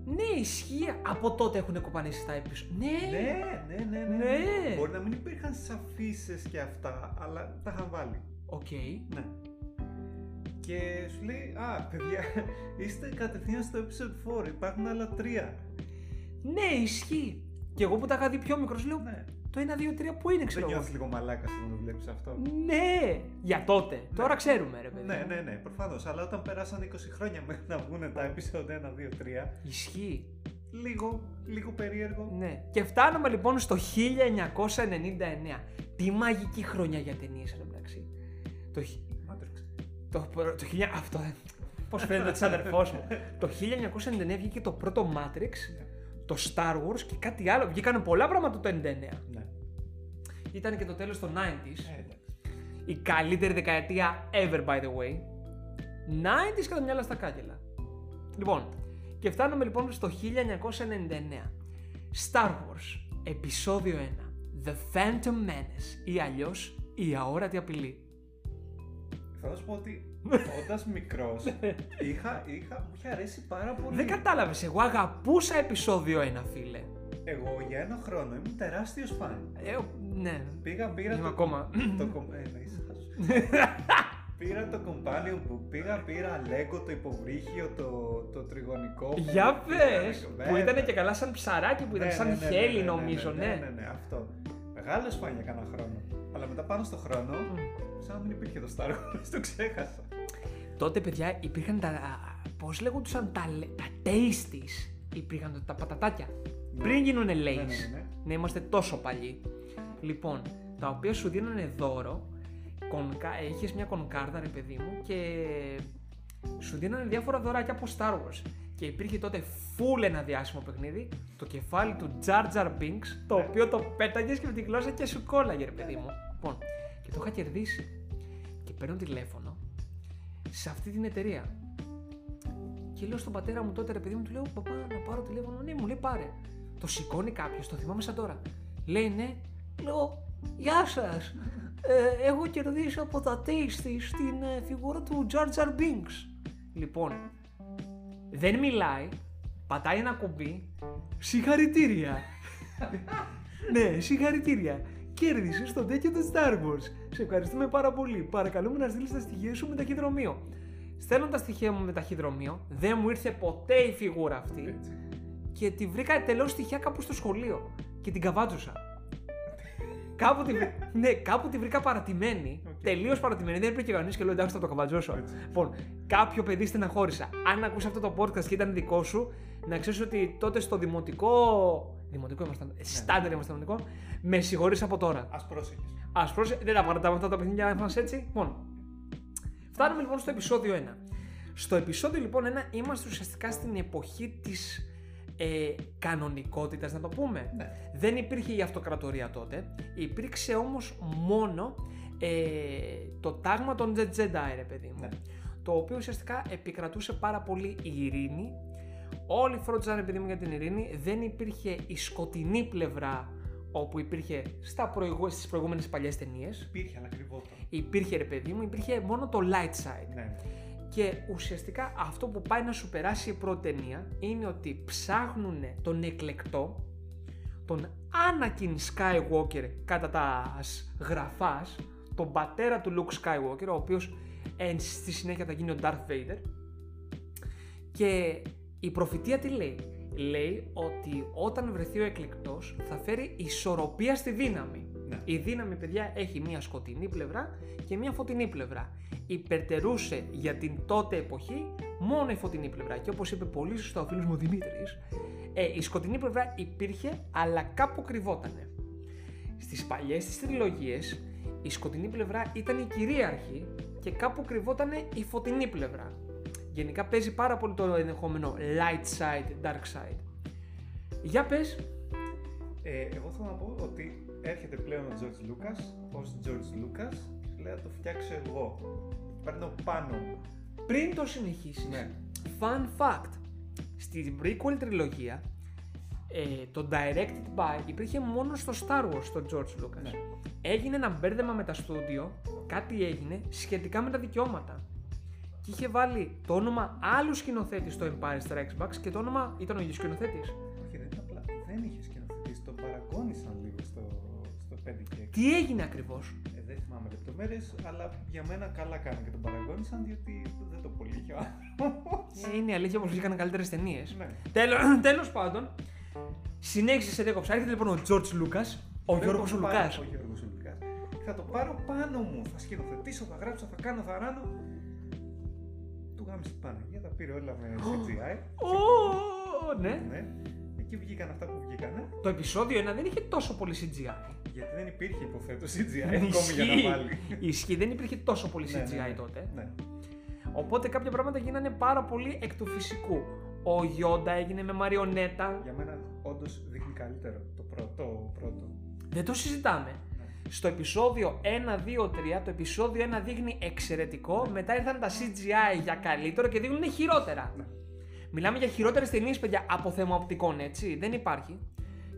Ναι, ισχύει. Από τότε έχουν κοπανίσει τα επεισόδια. Ναι. Ναι, ναι, ναι, ναι. Ναι. Μπορεί να μην υπήρχαν σ' αφίσες και αυτά, αλλά τα είχαν βάλει. Οκ. Ναι. Και σου λέει, Α, παιδιά, είστε κατευθείαν στο episode 4. Υπάρχουν άλλα τρία. Ναι, ισχύει. Και εγώ που τα είχα δει πιο μικρός, λέω Ναι. Το 1, 2, 3 που είναι, Δεν ξέρω εγώ. νιώθει λίγο μαλάκας όταν το βλέπεις αυτό; Ναι, για τότε. Τώρα ξέρουμε, ρε παιδί. Ναι, ναι, ναι, προφανώς. Αλλά όταν περάσαν 20 χρόνια μέχρι να βγουν τα episode 1, 2, 3, Ισχύει. λίγο, λίγο περίεργο. Ναι. Και φτάνουμε λοιπόν στο 1999. Τι μαγική χρονιά για ταινίες εν μεταξύ. Το, χι- Matrix. το, το, χιλιά- αυτό. Πώς φαίνεται της αδερφός μου. το 1999 βγήκε το πρώτο Matrix, το Star Wars και κάτι άλλο. Βγήκαν πολλά πράγματα το 99. Ναι. Ήταν και το τέλος των 90s. Ε, εντάξει. Η καλύτερη δεκαετία ever, by the way. 90s κατά μυαλά στα κάγκελα. Λοιπόν, και φτάνουμε λοιπόν στο 1999. Star Wars, επεισόδιο 1. The Phantom Menace ή αλλιώς η αόρατη απειλή. Θα σου πω ότι όντα μικρός είχα, είχα, μου είχε αρέσει πάρα πολύ. Δεν κατάλαβες, εγώ αγαπούσα επεισόδιο 1, φίλε. Εγώ για ένα χρόνο ήμουν τεράστιος φαν. Ε, ναι, Πήγα, πήρα είμαι το, ακόμα. το κομ- ε, ναι, ήσυχας. πήρα το companion book, πήγα, πήρα Lego το υποβρύχιο, το, το τριγωνικό. που- Για πες, Lego, που βέβαια. ήταν και καλά σαν ψαράκι που ήταν Ναι, σαν ναι, ναι, χέλι ναι, ναι, νομίζω, ναι. ναι. Ναι, ναι, ναι, αυτό. Μεγάλο φαν για κανένα χρόνο. Αλλά μετά πάνω στο χρόνο, σαν να μην υπήρχε το Star Wars, το ξέχασα. Τότε, παιδιά, υπήρχαν τα. Πώς λέγονταν τα, λε- τα tasties. Υπήρχαν τα πατατάκια. Πριν γίνουν lays. Ναι, ναι, ναι. Να είμαστε τόσο παλιοί. Λοιπόν, τα οποία σου δίνανε δώρο. Κονκα... Είχε μια κονκάρδα, ρε παιδί μου, και σου δίνανε διάφορα δωράκια από Star Wars. Και υπήρχε τότε full ένα διάσημο παιχνίδι, το κεφάλι του Jar Jar Binks, το οποίο το πέταγες και με τη γλώσσα και σου κόλλαγε, ρε παιδί μου. Λοιπόν, και το είχα κερδίσει. Και παίρνω τηλέφωνο σε αυτή την εταιρεία. Και λέω στον πατέρα μου τότε, ρε παιδί μου, του λέω: Παπά, να πάρω τηλέφωνο. Ναι, μου λέει: Πάρε. Το σηκώνει κάποιος, το θυμάμαι σαν τώρα. Λέει: Ναι, λέω: Γεια σας. Ε, έχω κερδίσει από τα Tasty στην ε, φιγούρα του Jar Jar Binks. Λοιπόν, δεν μιλάει, πατάει ένα κουμπί. Συγχαρητήρια. ναι, συγχαρητήρια. Κέρδισες το τέτοιο του Star Wars. Σε ευχαριστούμε πάρα πολύ. Παρακαλούμε να στείλεις τα στοιχεία σου με ταχυδρομείο. Στέλνω τα στοιχεία μου με ταχυδρομείο. Δεν μου ήρθε ποτέ η φιγούρα αυτή. Έτσι. Και τη βρήκα εντελώς τυχαία κάπου στο σχολείο. Και την καβάτζωσα. κάπου, τη, βρή- ναι, κάπου τη βρήκα παρατημένη. Οκ. Τελείως παρατημένη. Δεν υπήρχε κανείς και λέω εντάξει, θα το καβατζώσω. Έτσι. Λοιπόν, κάποιο παιδί στεναχώρησα. Αν ακούσει αυτό το podcast και ήταν δικό σου, να ξέρεις ότι τότε στο δημοτικό. Δημοτικό ήμασταν. Στάνταρ ήμασταν δημοτικό. Με συγχωρείς από τώρα. Α πρόσεχε. Α πρόσεχε, δεν τα παρατάμε αυτά τα παιχνίδια μας έτσι. Λοιπόν, φτάνουμε λοιπόν στο επεισόδιο 1. Στο επεισόδιο λοιπόν 1 είμαστε ουσιαστικά στην εποχή της ε, κανονικότητας να το πούμε. Ναι. Δεν υπήρχε η αυτοκρατορία τότε, υπήρξε όμως μόνο ε, το τάγμα των Jedi ρε παιδί μου. Ναι. Το οποίο ουσιαστικά επικρατούσε πάρα πολύ η ειρήνη. Όλοι φρόντιζαν επειδή μου για την ειρήνη. Δεν υπήρχε η σκοτεινή πλευρά όπου υπήρχε στα προηγου... στις προηγούμενες παλιές ταινίες. Υπήρχε, αλλά κρυβόταν. Υπήρχε ρε παιδί μου, υπήρχε μόνο το light side. Ναι, ναι. Και ουσιαστικά αυτό που πάει να σου περάσει η πρώτη ταινία είναι ότι ψάχνουν τον εκλεκτό, τον Anakin Skywalker κατά τα σ- γραφάς, τον πατέρα του Luke Skywalker, ο οποίος εν, στη συνέχεια θα γίνει ο Darth Vader. Και η προφητεία τι λέει; Λέει ότι όταν βρεθεί ο εκλεκτός θα φέρει ισορροπία στη δύναμη. Ναι. Η δύναμη, παιδιά, έχει μία σκοτεινή πλευρά και μία φωτεινή πλευρά. Υπερτερούσε για την τότε εποχή μόνο η φωτεινή πλευρά. Και όπως είπε πολύ σωστά ο φίλος μου Δημήτρης, ε, η σκοτεινή πλευρά υπήρχε, αλλά κάπου κρυβότανε. Στις παλιές της τριλογίες η σκοτεινή πλευρά ήταν η κυρίαρχη και κάπου κρυβόταν η φωτεινή πλευρά. Γενικά παίζει πάρα πολύ το ενδεχόμενο light side, dark side. Για πες, Ε, εγώ θέλω να πω ότι έρχεται πλέον ο George Lucas ως George Lucas και λέει να το φτιάξω εγώ. Παίρνω πάνω μου. πριν το συνεχίσεις, Ναι. fun fact, στην prequel τριλογία ε, το directed by υπήρχε μόνο στο Star Wars το George Lucas. Ναι. Έγινε ένα μπέρδεμα με τα στούντιο, κάτι έγινε σχετικά με τα δικαιώματα. Και είχε βάλει το όνομα άλλου σκηνοθέτη στο Empire Strikes Back και το όνομα ήταν ο ίδιος σκηνοθέτης. Όχι, δεν ήταν απλά. Δεν είχε σκηνοθετήσει. Το παραγώνισαν λίγο στο, στο 5 και 6. Τι έγινε ακριβώς; Ε, δεν θυμάμαι λεπτομέρειες, αλλά για μένα καλά κάνανε και τον παραγώνισαν διότι δεν το πολύ είχε ο άνθρωπος. είναι η αλήθεια πως βγήκαν καλύτερες ταινίες. ναι. Τέλος πάντων, συνέχισε σε δέκοψα. Έρχεται λοιπόν ο George Lucas, ο Δεν Γιώργος το ο πάρω- Λουκάς. Ο Γιώργος ο Λουκάς. Θα το πάρω πάνω μου. Θα σκηνοθετήσω, θα γράψω, θα κάνω, θα ράνω. Του γάμισε την Παναγία, τα πήρε όλα με CGI. Ω, ναι. Ναι. Εκεί βγήκαν αυτά που βγήκανε. Το επεισόδιο 1 δεν είχε τόσο πολύ CGI. Γιατί δεν υπήρχε υποθέτω CGI Δεν ακόμη για να ισχύει. βάλει. Ισχύει, δεν υπήρχε τόσο πολύ Ναι, CGI ναι, ναι. τότε. Ναι. Οπότε κάποια πράγματα γίνανε πάρα πολύ εκ του φυσικού. Ο Γιόντα έγινε με μαριονέτα. Για μένα όντως δείχνει καλύτερο το πρώτο. Το πρώτο. Δεν το συζητάμε. Ναι. Στο επεισόδιο 1, 2, 3, το επεισόδιο 1 δείχνει εξαιρετικό. Μετά ήρθαν τα CGI για καλύτερο και δείχνουν χειρότερα. Ναι. Μιλάμε για χειρότερες ταινίες, παιδιά, από θέμα οπτικών, έτσι. Δεν υπάρχει.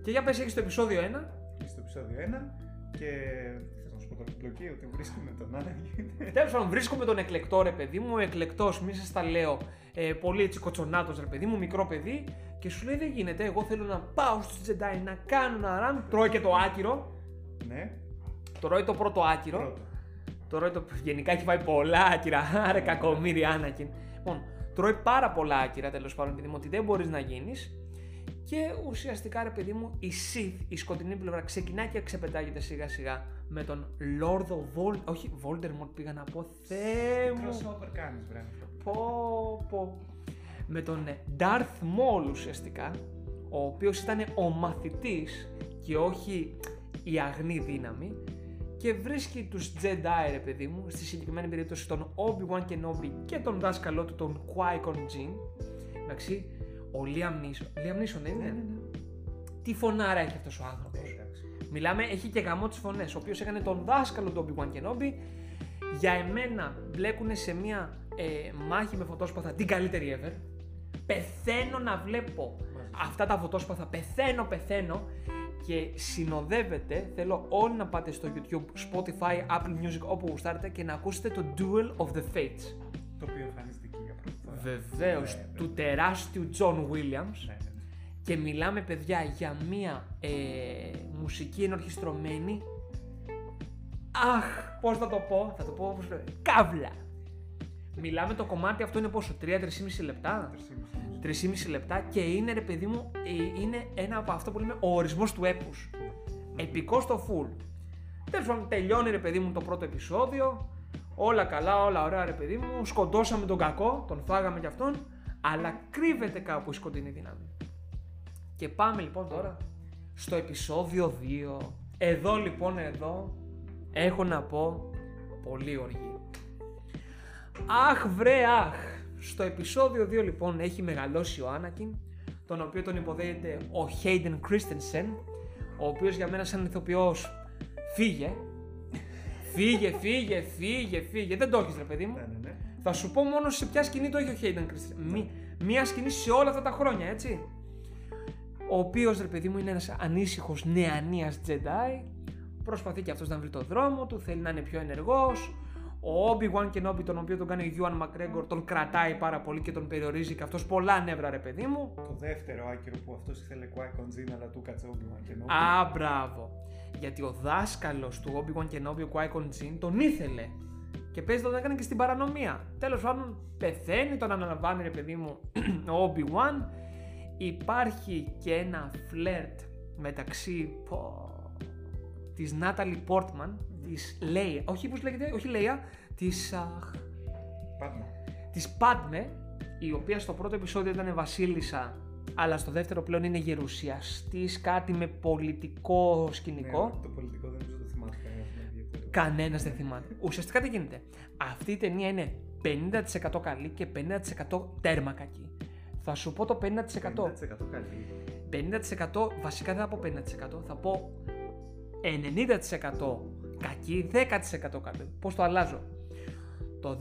Και για πες έχεις το επεισόδιο 1. Και στο επεισόδιο 1 και θέλω να σου πω το εκπλοκή ότι βρίσκουμε τον Άναγιν. Τέλος πάντων, βρίσκομαι τον εκλεκτό ρε παιδί μου. Ο εκλεκτός, μη σας τα λέω, ε, πολύ έτσι κοτσονάτος ρε παιδί μου, μικρό παιδί. Και σου λέει δεν γίνεται. Εγώ θέλω να πάω στους Jedi να κάνω ένα run. Τρώει και το άκυρο. ναι, Τρώει το πρώτο άκυρο. πρώτο. Τρώει το. Γενικά έχει φάει πολλά άκυρα. Άρε κακομίρι Άνακιν. Λοιπόν, τρώει πάρα πολλά άκυρα τέλος πάντων, επειδή μου ότι δεν μπορείς να γίνεις. Και ουσιαστικά ρε παιδί μου, η Sith, η σκοτεινή πλευρά, ξεκινάει και ξεπετάγεται σιγά σιγά με τον Lord of Vol... Όχι, Voldemort πήγα να πω. Θεέ Τι μου. crossover κάνεις, βρε άνθρωπο. Πω, πω. Με τον ε, Darth Maul ουσιαστικά, ο οποίος ήταν ο μαθητής και όχι η αγνή δύναμη και βρίσκει τους Jedi ρε παιδί μου, στη συγκεκριμένη περίπτωση τον Obi-Wan Kenobi και τον δάσκαλό του τον Qui-Gon Jinn εντάξει, ο Liam Neeson, Liam Neeson δεν είναι, Ναι, ναι, ναι. τι φωνάρα έχει αυτός ο άνθρωπος Ε, εντάξει. Μιλάμε, έχει και γαμό τις φωνές. Ο οποίος έκανε τον δάσκαλο του Obi-Wan Kenobi. Για εμένα μπλέκουν σε μια ε, μάχη με φωτόσπαθα την καλύτερη ever. Πεθαίνω να βλέπω Μαζί. αυτά τα φωτόσπαθα. Πεθαίνω, πεθαίνω. Και συνοδεύεται, θέλω όλοι να πάτε στο YouTube, Spotify, Apple Music, όπου γουστάρετε και να ακούσετε το Duel of the Fates. Το οποίο εμφανίζεται εκεί για πρώτη φορά. Βεβαίως, Ναι, ναι. του τεράστιου John Williams. Ναι, ναι, ναι. Και μιλάμε παιδιά για μία ε, μουσική ενορχιστρωμένη Αχ, πώς θα το πω, θα το πω όπως πρέπει, καύλα. Μιλάμε το κομμάτι αυτό είναι πόσο, 3-3,5 λεπτά; Τρεις ή μισή. 3,5 λεπτά και είναι ρε παιδί μου, ε, είναι ένα από αυτό που λέμε ο ορισμός του έπους. Επικός στο full. Τέλος πάντων, τελειώνει ρε παιδί μου το πρώτο επεισόδιο. Όλα καλά, όλα ωραία ρε παιδί μου. Σκοτώσαμε τον κακό, τον φάγαμε κι αυτόν. Αλλά κρύβεται κάπου η σκοτεινή δύναμη. Και πάμε λοιπόν τώρα στο επεισόδιο 2. Εδώ λοιπόν εδώ έχω να πω πολύ οργή. Αχ βρε αχ. Στο επεισόδιο 2 λοιπόν έχει μεγαλώσει ο Άνακιν, τον οποίο τον υποδέχεται ο Hayden Christensen, ο οποίος για μένα σαν ηθοποιός φύγε. φύγε, φύγε, φύγε, φύγε. Δεν το έχεις ρε παιδί μου. Ναι, ναι, ναι. Θα σου πω μόνο σε ποια σκηνή το έχει ο Hayden Christensen. Μη- μία σκηνή σε όλα αυτά τα χρόνια, έτσι. Ο οποίος ρε παιδί μου είναι ένας ανήσυχος νεανίας Jedi. Προσπαθεί και αυτός να βρει το δρόμο του, θέλει να είναι πιο ενεργός. Ο Obi-Wan Kenobi, τον οποίο τον κάνει ο Ewan McGregor, τον κρατάει πάρα πολύ και τον περιορίζει και αυτός πολλά νεύρα, ρε παιδί μου. Το δεύτερο άκυρο που αυτός ήθελε Qui-Gon Jinn, αλλά του κάτσε Obi-Wan και Α, μπράβο. Γιατί ο δάσκαλος του Obi-Wan Kenobi, ο Qui-Gon Jinn, τον ήθελε. Και παίζει τον έκανε και στην παρανομία. Τέλος πάντων, πεθαίνει, τον αναλαμβάνει, ρε παιδί μου, ο Obi-Wan. Υπάρχει και ένα φλερτ μεταξύ πω, της Natalie Portman, της Leia, όχι πώς λέγεται, όχι Leia, της, αχ, Πάντα. της Padme, η οποία στο πρώτο επεισόδιο ήταν βασίλισσα, αλλά στο δεύτερο πλέον είναι γερουσιαστής, κάτι με πολιτικό σκηνικό. Ναι, το πολιτικό δεν νομίζω το θυμάσαι κανένας ιδιαίτερο. Κανένας δεν θυμάται. Ουσιαστικά τι γίνεται. Αυτή η ταινία είναι 50% καλή και 50% τέρμα κακή. Θα σου πω το 50%. 50% καλή. 50% βασικά δεν θα πω 50%, θα πω 90% κακή, 10% καλή. Πώς το αλλάζω; Το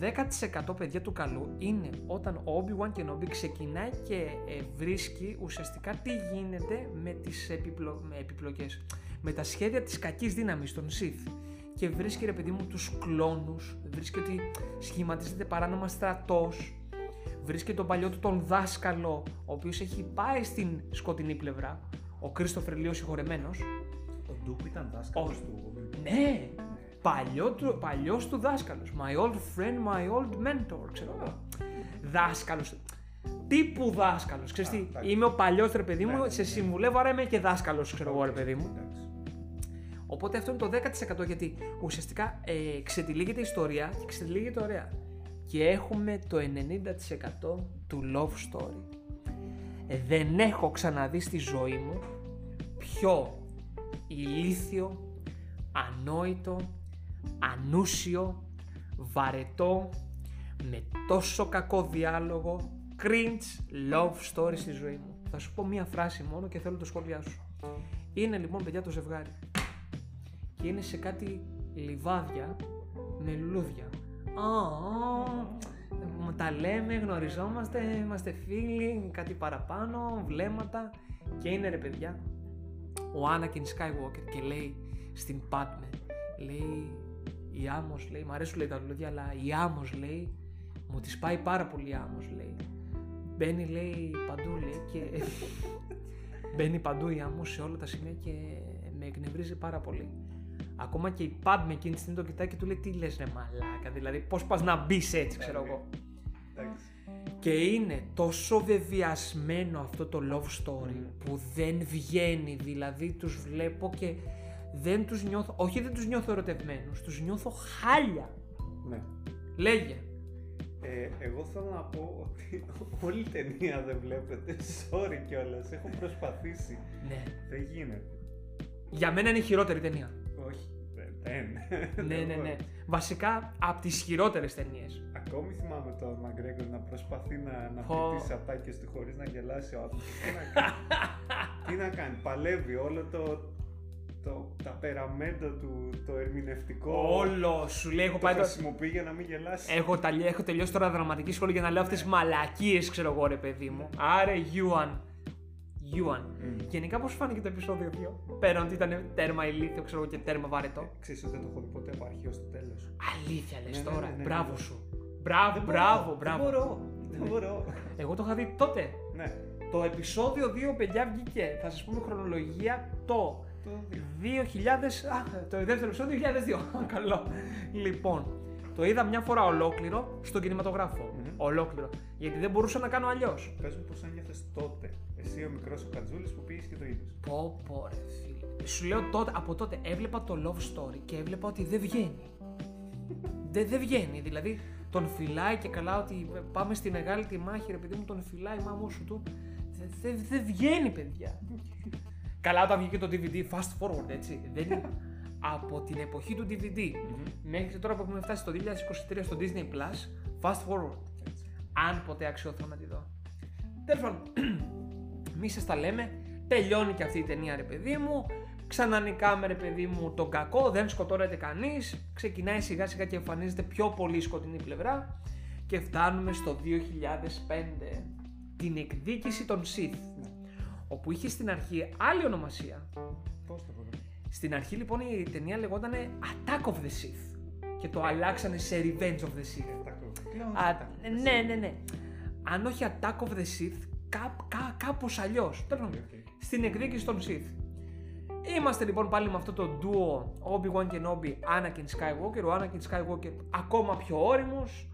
10% παιδιά του καλού είναι όταν ο Obi-Wan Kenobi ξεκινάει και ε, βρίσκει ουσιαστικά τι γίνεται με τις επιπλο... με επιπλοκές, με τα σχέδια της κακής δύναμης, των Sith. Και βρίσκει ρε παιδί μου τους κλόνους, βρίσκει ότι σχηματίζεται παράνομα στρατός, βρίσκει τον παλιό του τον δάσκαλο, ο οποίος έχει πάει στην σκοτεινή πλευρά, ο Κρίστοφερ Λίο συγχωρεμένος. Ο Ντούπ ήταν δάσκαλος Ο- του. Ναι, παλιό του, παλιός του δάσκαλος. My old friend, my old mentor, ξέρω εγώ. Δάσκαλος. Τύπου δάσκαλος. Ξέρεις Α, τι, εντάξει. είμαι ο παλιός ρε παιδί Ναι, μου, ναι, σε ναι. συμβουλεύω, άρα είμαι και δάσκαλος, ξέρω εγώ ρε παιδί μου. Εντάξει. Οπότε αυτό είναι το 10% γιατί ουσιαστικά ε, ξετυλίγεται η ιστορία και ξετυλίγεται ωραία. Και έχουμε το 90% του love story. Ε, δεν έχω ξαναδεί στη ζωή μου πιο ηλίθιο, ανόητο, ανούσιο, βαρετό, με τόσο κακό διάλογο, cringe love story στη ζωή μου. Θα σου πω μία φράση μόνο και θέλω το σχόλιά σου. Είναι λοιπόν παιδιά το ζευγάρι και είναι σε κάτι λιβάδια με λουλούδια. Α, α, μα τα λέμε, γνωριζόμαστε, είμαστε φίλοι, κάτι παραπάνω, βλέμματα και είναι ρε παιδιά ο Anakin Skywalker και λέει στην Padme, λέει η άμμος λέει, μ' αρέσουν λέει τα λουλούδια αλλά η άμμος λέει μου τη πάει πάρα πολύ η άμμος λέει. Μπαίνει λέει παντού λέει και μπαίνει παντού η άμμος σε όλα τα σημεία και με εκνευρίζει πάρα πολύ. Ακόμα και η Padme εκείνη τη στιγμή το κοιτάει και του λέει τι λες ρε μαλάκα, δηλαδή πώς πας να μπεις έτσι ξέρω εγώ. Εντάξει. Και είναι τόσο βεβαιασμένο αυτό το love story που δεν βγαίνει, δηλαδή τους βλέπω και δεν τους νιώθω, όχι δεν τους νιώθω ερωτευμένους, τους νιώθω χάλια. Ναι. Λέγε. Ε, εγώ θέλω να πω ότι όλη η ταινία δεν βλέπετε. Sorry κιόλας. Έχω προσπαθήσει. Ναι. Δεν γίνεται. Για μένα είναι η χειρότερη ταινία. Όχι. Δεν. δεν. ναι, Δεν ναι, μπορώ. ναι. Βασικά από τις χειρότερες ταινίες. Ακόμη θυμάμαι τον Μαγκρέγκορ να προσπαθεί να, να Πω. πει τις σαπάκια του χωρίς να γελάσει ο άνθρωπος. τι να κάνει. τι να κάνει. Παλεύει όλο το, το ταπεραμέντο του, το ερμηνευτικό. Όλο σου λέει, έχω το πάει το... χρησιμοποιεί για να μην γελάσει. Έχω, τα... έχω τελειώσει τώρα δραματική σχολή για να λέω αυτές τις μαλακίες, ξέρω εγώ ρε παιδί μου. Άρε, Γιούαν. Γιούαν. Μμ. Γενικά πώς φάνηκε το επεισόδιο 2. Πέραν ότι ήταν τέρμα ηλίθιο, ξέρω εγώ, και τέρμα βαρετό. Ξέρεις ότι δεν το έχω δει ποτέ από αρχή ως το τέλος. Αλήθεια λες Ναι, ναι, τώρα. ναι, ναι, μπράβο ναι. σου. Μπράβο, Δεν μπράβο, μπορώ, μπράβο. Δεν μπορώ. Δεν μπορώ. Εγώ το είχα δει τότε. Ναι. Το επεισόδιο 2, παιδιά, βγήκε. Θα σας πούμε χρονολογία το Το 2000. Α, το δεύτερο επεισόδιο 2002. Καλό. Λοιπόν, το είδα μια φορά ολόκληρο στον κινηματογράφο. Μμμ. Ολόκληρο. Γιατί δεν μπορούσα να κάνω αλλιώς. Πες μου πώς ένιωθες τότε. Εσύ ο μικρός ο Κατζούλης που πήγες και το είδες. Πω, πω, ρε φίλε. Σου λέω τότε, από τότε έβλεπα το love story και έβλεπα ότι δεν βγαίνει. δεν, δεν βγαίνει. Δηλαδή τον φυλάει και καλά ότι πάμε στη μεγάλη τη μάχη, ρε παιδί μου, τον φυλάει η μάμο σου του. Δεν δεν- δεν βγαίνει, παιδιά. καλά, όταν βγήκε το DVD, fast forward, έτσι. Δεν είναι. από την εποχή του DVD μέχρι τώρα που έχουμε φτάσει το 2023 στο Disney Plus, fast forward. Έτσι. Αν ποτέ αξιώθω να τη δω. Τέλος πάντων, μη σας τα λέμε. Τελειώνει και αυτή η ταινία, ρε παιδί μου. Ξανανικάμε, ρε παιδί μου, τον κακό. Δεν σκοτώνεται κανείς. Ξεκινάει σιγά σιγά και εμφανίζεται πιο πολύ σκοτεινή πλευρά. Και φτάνουμε στο 2005. Την εκδίκηση των Sith. Όπου είχε στην αρχή άλλη ονομασία. Πώς το πω. Στην αρχή λοιπόν η ταινία λεγόταν Attack of the Sith. Και το αλλάξανε σε Revenge of the Sith. Τα ακούω. Πλέον Α, τα- ναι, ναι, ναι. Αν όχι Attack of the Sith, κά, κά, κάπως αλλιώς. Τέλος πάντων, Οκ. Στην εκδίκηση των Sith. Είμαστε λοιπόν πάλι με αυτό το duo Obi-Wan Kenobi, Anakin Skywalker. Ο Anakin Skywalker ακόμα πιο ώριμος,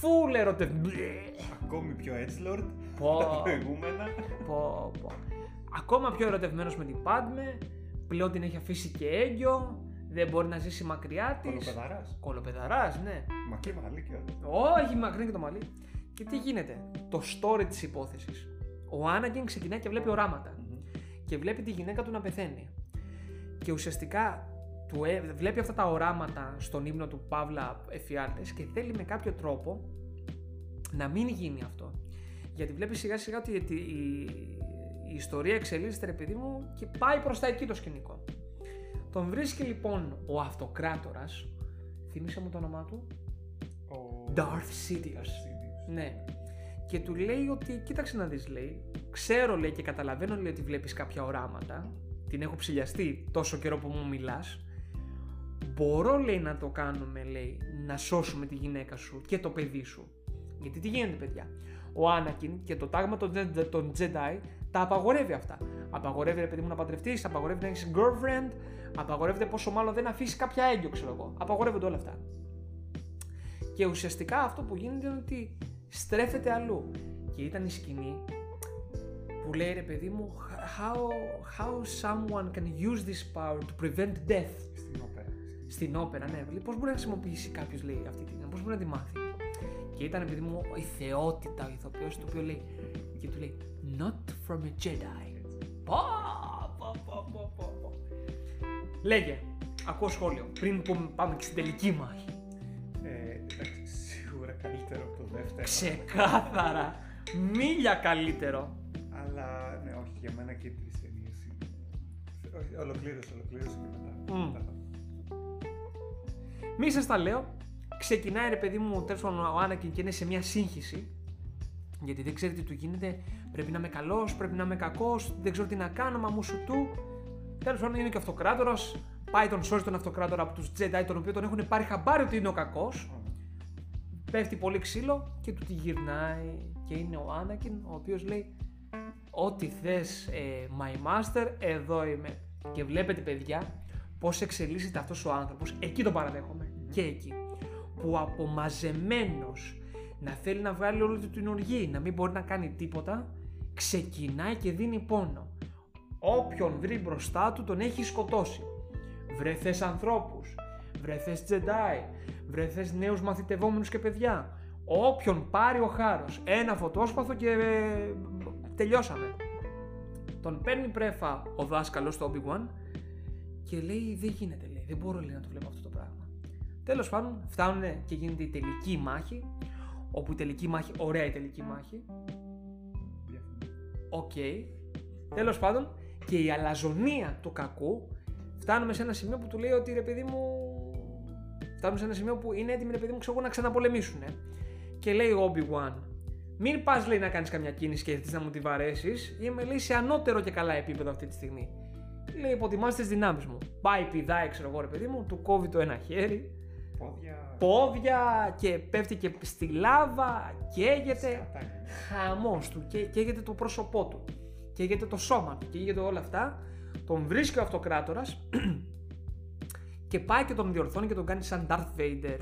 full ερωτευμένος. Ακόμη πιο edgelord Πω. τα προηγούμενα. Πω, πω. Ακόμα πιο ερωτευμένος με την Padme, πλέον την έχει αφήσει και έγκυο, δεν μπορεί να ζήσει μακριά της. Κολοπεδαράς. Κολοπεδαράς, ναι. Μακρύ μαλλί και όλα. Όχι, μακρύ και το μαλλί. Και τι γίνεται, το story της υπόθεσης. Ο Άναγκεν ξεκινάει και βλέπει οράματα. Και βλέπει τη γυναίκα του να πεθαίνει. Και ουσιαστικά του, ε, βλέπει αυτά τα οράματα στον ύμνο του Παύλα Εφιάλτες και θέλει με κάποιο τρόπο να μην γίνει αυτό. Γιατί βλέπεις σιγά σιγά ότι η, η, η ιστορία εξελίσσεται ρε παιδί μου και πάει προς τα εκεί το σκηνικό. Τον βρίσκει λοιπόν ο αυτοκράτορας, θύμισε μου το όνομά του, Ο... Darth Sidious. Sidious. Ναι. Και του λέει ότι, κοίταξε να δεις λέει, ξέρω λέει και καταλαβαίνω λέει ότι βλέπεις κάποια οράματα, την έχω ψηλιαστεί τόσο καιρό που μου μιλάς, μπορώ λέει να το κάνουμε λέει, να σώσουμε τη γυναίκα σου και το παιδί σου. Γιατί τι γίνεται παιδιά, ο Άνακιν και το τάγμα των, Jedi- των Jedi τα απαγορεύει αυτά. Απαγορεύει ρε παιδί μου να παντρευτείς, απαγορεύει να έχεις girlfriend, απαγορεύεται πόσο μάλλον δεν αφήσεις κάποια έγκυο ξέρω εγώ. Απαγορεύονται όλα αυτά. Και ουσιαστικά αυτό που γίνεται είναι ότι στρέφεται αλλού. Και ήταν η σκηνή που λέει ρε παιδί μου how, how someone can use this power to prevent death Στην όπερα. στην όπερα, ναι. Λέει, πώς μπορεί να χρησιμοποιήσει κάποιος λέει αυτή την, πώς μπορεί να τη μάθει. Και ήταν επειδή μου η θεότητα ο ηθοποιός το οποίος λέει και του λέει not from a Jedi. Πω, πω, πω, πω, πω, πω. Λέγε, ακούω σχόλιο πριν που πάμε και στην τελική μάχη. Ε, εντάξει, σίγουρα καλύτερο από το δεύτερο. Ξεκάθαρα, μίλια καλύτερο. Αλλά ναι, όχι, για μένα και οι τρεις ταινίες είναι... Όχι, ολοκλήρωσε, ολοκλήρωσε και μετά. Μμ. μετά θα- Μη σας τα λέω. Ξεκινάει ρε παιδί μου τέλος πάντων ο Άνακιν και είναι σε μια σύγχυση. Γιατί δεν ξέρει τι του γίνεται. Πρέπει να είμαι καλός, πρέπει να είμαι κακός, δεν ξέρω τι να κάνω, μα μου σου του. Τέλος πάντων είναι και αυτοκράτορας. Πάει τον σώζει τον αυτοκράτορα από τους Jedi, τον οποίο τον έχουν πάρει χαμπάρι ότι είναι ο κακός. Πέφτει πολύ ξύλο και του τη γυρνάει. Και είναι ο Άνακιν, ο οποίος λέει: Ό,τι θες, ε, my master, εδώ είμαι. Και βλέπετε, παιδιά, πώς εξελίσσεται αυτός ο άνθρωπος. Εκεί τον παραδέχομαι. Και εκεί. Που απομαζεμένος να θέλει να βγάλει όλη του την οργή, να μην μπορεί να κάνει τίποτα, ξεκινάει και δίνει πόνο. Όποιον βρει μπροστά του τον έχει σκοτώσει. Βρε θες ανθρώπους, βρε θες Jedi, βρε θες νέους μαθητευόμενους και παιδιά. Όποιον πάρει ο χάρος, ένα φωτόσπαθο και ε, τελειώσαμε. Τον παίρνει πρέφα ο δάσκαλός του ο Obi-Wan και λέει δεν γίνεται, λέει, δεν μπορώ λέει, να το βλέπω αυτό το πράγμα. Τέλος πάντων φτάνουν και γίνεται η τελική μάχη, όπου η τελική μάχη, ωραία η τελική μάχη, Διαφωνώ. Οκ. Τέλος πάντων, και η αλαζονία του κακού φτάνουμε σε ένα σημείο που του λέει ότι ρε παιδί μου. Φτάνουμε σε ένα σημείο που είναι έτοιμοι ρε παιδί μου ξέρω εγώ, να ξαναπολεμήσουν. Και λέει ο Obi-Wan, μην πας λέει να κάνεις καμιά κίνηση και θες να μου τη βαρέσεις. Είμαι λέει σε ανώτερο και καλά επίπεδο αυτή τη στιγμή. Λέει υποτιμάς τις δυνάμεις μου. Πάει, πηδάει, ξέρω εγώ ρε παιδί μου, του κόβει το ένα χέρι, Πόδια... πόδια και πέφτει και στη λάβα, καίγεται. Σκατά. χαμός του. Και καίγεται το πρόσωπό του. Καίγεται το σώμα του. Καίγεται όλα αυτά. Τον βρίσκει ο αυτοκράτορας και πάει και τον διορθώνει και τον κάνει σαν Darth Vader.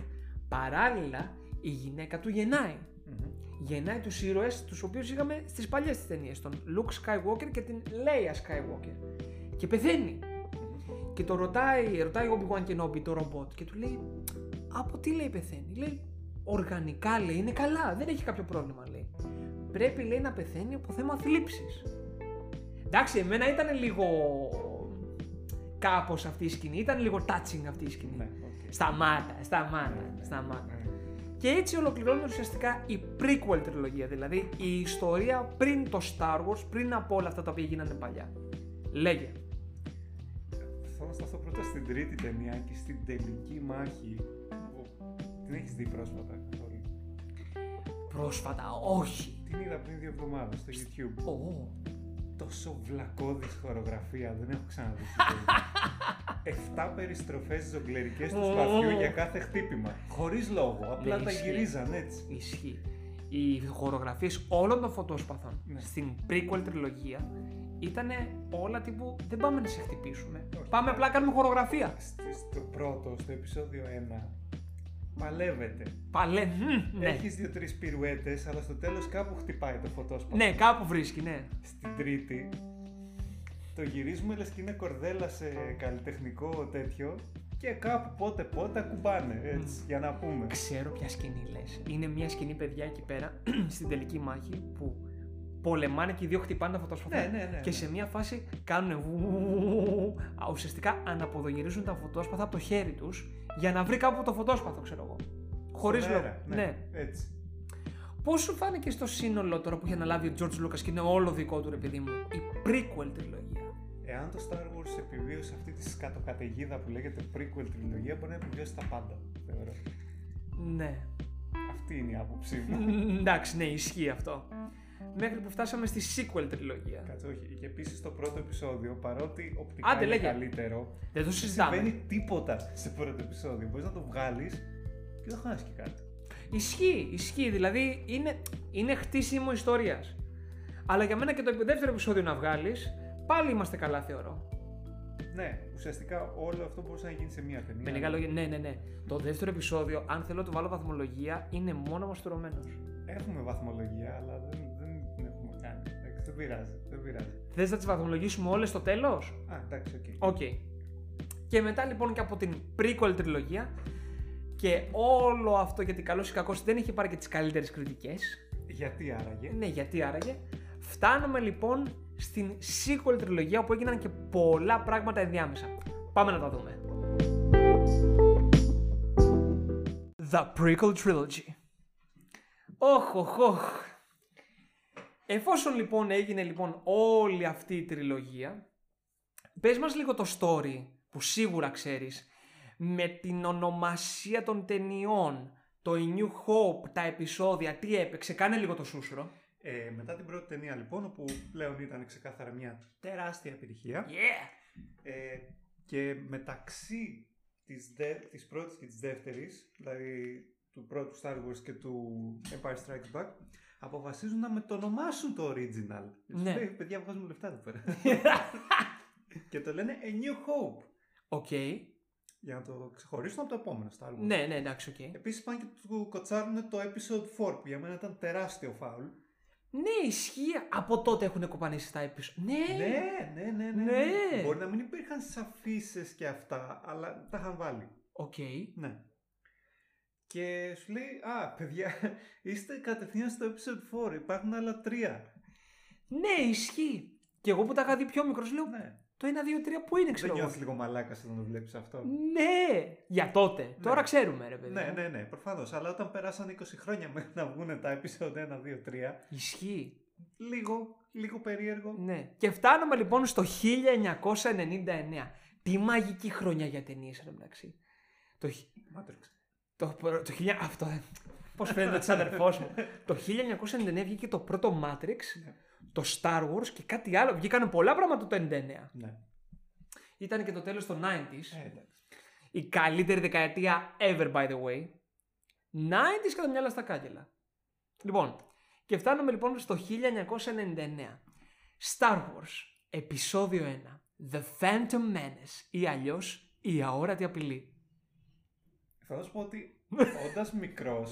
Παράλληλα η γυναίκα του γεννάει. Μμμ. γεννάει τους ήρωες τους οποίους είχαμε στις παλιές τις ταινίες τον Luke Skywalker και την Leia Skywalker. Και πεθαίνει και το ρωτάει, ρωτάει ο Obi-Wan Kenobi το ρομπότ και του λέει από τι λέει πεθαίνει; Λέει οργανικά λέει είναι καλά, δεν έχει κάποιο πρόβλημα λέει. Πρέπει λέει να πεθαίνει από θέμα θλίψης. Εντάξει, εμένα ήταν λίγο κάπως αυτή η σκηνή, ήταν λίγο touching αυτή η σκηνή. Ναι, οκ. Σταμάτα, σταμάτα, σταμάτα. Ναι. Και έτσι ολοκληρώνεται ουσιαστικά η prequel τριλογία, δηλαδή η ιστορία πριν το Star Wars, πριν από όλα αυτά τα οποία γίνανε παλιά. Λέγε. Θέλω να σταθώ πρώτα στην τρίτη ταινία και στην τελική μάχη. που Την έχεις δει πρόσφατα καθόλου. Πρόσφατα, όχι. Την είδα πριν δύο εβδομάδες στο YouTube. Ω, Τόσο βλακώδης χορογραφία, δεν έχω ξαναδεί. Εφτά περιστροφές ζογκλερικές του Ω. σπαθιού για κάθε χτύπημα. Χωρίς λόγο, απλά Ναι, τα ισχύει. γυρίζαν έτσι. Ισχύει. Οι χορογραφίες όλων των φωτόσπαθων Ναι. στην prequel τριλογία ήταν όλα τύπου δεν πάμε να σε χτυπήσουμε. Όχι. Πάμε απλά να κάνουμε χορογραφία. Στη- Στο πρώτο, στο επεισόδιο 1, παλεύεται. Παλέ, μμ, ναι. Έχεις δύο-τρεις πυρουέτες, αλλά στο τέλος κάπου χτυπάει το φωτόσπαθο. Ναι, κάπου βρίσκει, ναι. Στην τρίτη, το γυρίζουμε λες και είναι κορδέλα σε καλλιτεχνικό τέτοιο και κάπου πότε πότε ακουμπάνε, έτσι, για να πούμε. Ξέρω ποια σκηνή λες. Είναι μια σκηνή, παιδιά, εκεί πέρα, στην τελική μάχη, που πολεμάνε και οι δύο χτυπάνε τα φωτόσπαθα. Ναι, ναι, ναι. Και ναι. σε μια φάση κάνουν βου- α, ουσιαστικά αναποδογυρίζουν τα φωτόσπαθα από το χέρι τους για να βρει κάπου το φωτόσπαθο, ξέρω εγώ. Χωρίς Στον λόγο. αέρα, Ναι. Έτσι. Πώς σου φάνηκε στο σύνολο τώρα που είχε αναλάβει ο George Lucas και είναι όλο δικό του, ρε παιδί μου, η prequel τριλογία; Εάν το Star Wars επιβίωσε αυτή τη σκατοκαταιγίδα που λέγεται prequel τριλογία, μπορεί να επιβιώσει τα πάντα. Θεωρώ. Ναι. Αυτή είναι η άποψή μου. Μ, Εντάξει, ναι, ισχύει αυτό. Μέχρι που φτάσαμε στη sequel τριλογία. Κάτσε, όχι. Και επίσης το πρώτο επεισόδιο, παρότι οπτικά Άντε, είναι λέγε. καλύτερο, Δεν το δεν συζητάμε. συμβαίνει τίποτα σε πρώτο επεισόδιο. Μπορείς να το βγάλεις και δεν χάσεις και κάτι. Ισχύει, ισχύει. Δηλαδή είναι, είναι χτίσιμο ιστορίας. Αλλά για μένα και το δεύτερο επεισόδιο να βγάλεις, πάλι είμαστε καλά, θεωρώ. Ναι, ουσιαστικά όλο αυτό μπορούσε να γίνει σε μία ταινία. Με λίγα λόγια, ναι, ναι, ναι. Το δεύτερο επεισόδιο, αν θέλω να του βάλω βαθμολογία, είναι μόνο μαστουρωμένο. Έχουμε βαθμολογία, αλλά δεν, δεν πειράζει. Δεν πειράζει. Θες να τις βαθμολογήσουμε όλες στο τέλος; Α, εντάξει, OK. OK. Και μετά λοιπόν και από την prequel τριλογία και όλο αυτό γιατί καλός ή κακός δεν είχε πάρει και τις καλύτερες κριτικές. Γιατί άραγε; Ναι, γιατί άραγε. Φτάνουμε λοιπόν στην sequel τριλογία που έγιναν και πολλά πράγματα ενδιάμεσα. Πάμε να τα δούμε. The Prequel Trilogy. Όχ, οχ, οχ. Εφόσον λοιπόν έγινε λοιπόν όλη αυτή η τριλογία, πες μας λίγο το story που σίγουρα ξέρεις, με την ονομασία των ταινιών, το A New Hope, τα επεισόδια, τι έπαιξε, κάνε λίγο το σούσουρο. Ε, μετά την πρώτη ταινία λοιπόν, όπου πλέον ήταν ξεκάθαρα μια τεράστια επιτυχία, Yeah! ε, και μεταξύ της, δε, της πρώτης και της δεύτερης, δηλαδή του πρώτου Star Wars και του Empire Strikes Back, αποφασίζουν να μετονομάσουν το original. Ναι. Σου λέει, παιδιά, βγάζουμε λεφτά εδώ πέρα. και το λένε A New Hope. OK. Για να το ξεχωρίσουν από το επόμενο Star Wars. Ναι, ναι, εντάξει, οκ. Επίσης πάνε και του κοτσάρουν το episode 4 που για μένα ήταν τεράστιο φάουλ. Ναι, ισχύει. Από τότε έχουν κοπανίσει τα επεισόδια. Ναι. Ναι, ναι, ναι, ναι, Ναι. Μπορεί να μην υπήρχαν σ' αφίσες και αυτά, αλλά τα είχαν βάλει. Οκ. Ναι. Και σου λέει, α, παιδιά, είστε κατευθείαν στο episode 4, υπάρχουν άλλα τρία. Ναι, ισχύει. Και εγώ που τα είχα δει πιο μικρός, λέω Ναι. το 1, 2, 3 που είναι, Δεν ξέρω εγώ. νιώθεις λίγο μαλάκας όταν το βλέπεις αυτό; Ναι, για τότε. Τώρα ξέρουμε, ρε παιδί. Ναι, μου. ναι, ναι, προφανώς. Αλλά όταν περάσαν 20 χρόνια μέχρι να βγουν τα episode 1, 2, 3, Ισχύει. λίγο, λίγο περίεργο. Ναι. Και φτάνουμε λοιπόν στο 1999. Τι μαγική χρονιά για ταινίες, ρε μεταξύ. Το, χι- Matrix. Το, προ- το, χιλιά- αυτό. Πώς φαίνεται τη αδερφό μου. το 1999 βγήκε το πρώτο Matrix, Ναι. το Star Wars και κάτι άλλο. Βγήκαν πολλά πράγματα το 99. Ναι. Ήταν και το τέλος των 90s. Ε, εντάξει. Η καλύτερη δεκαετία ever, by the way. 90s κατά μυαλά στα κάγκελα. Λοιπόν, και φτάνουμε λοιπόν στο 1999. Star Wars, επεισόδιο 1. The Phantom Menace ή αλλιώς η αόρατη απειλή. Θα σου πω ότι όντας μικρός,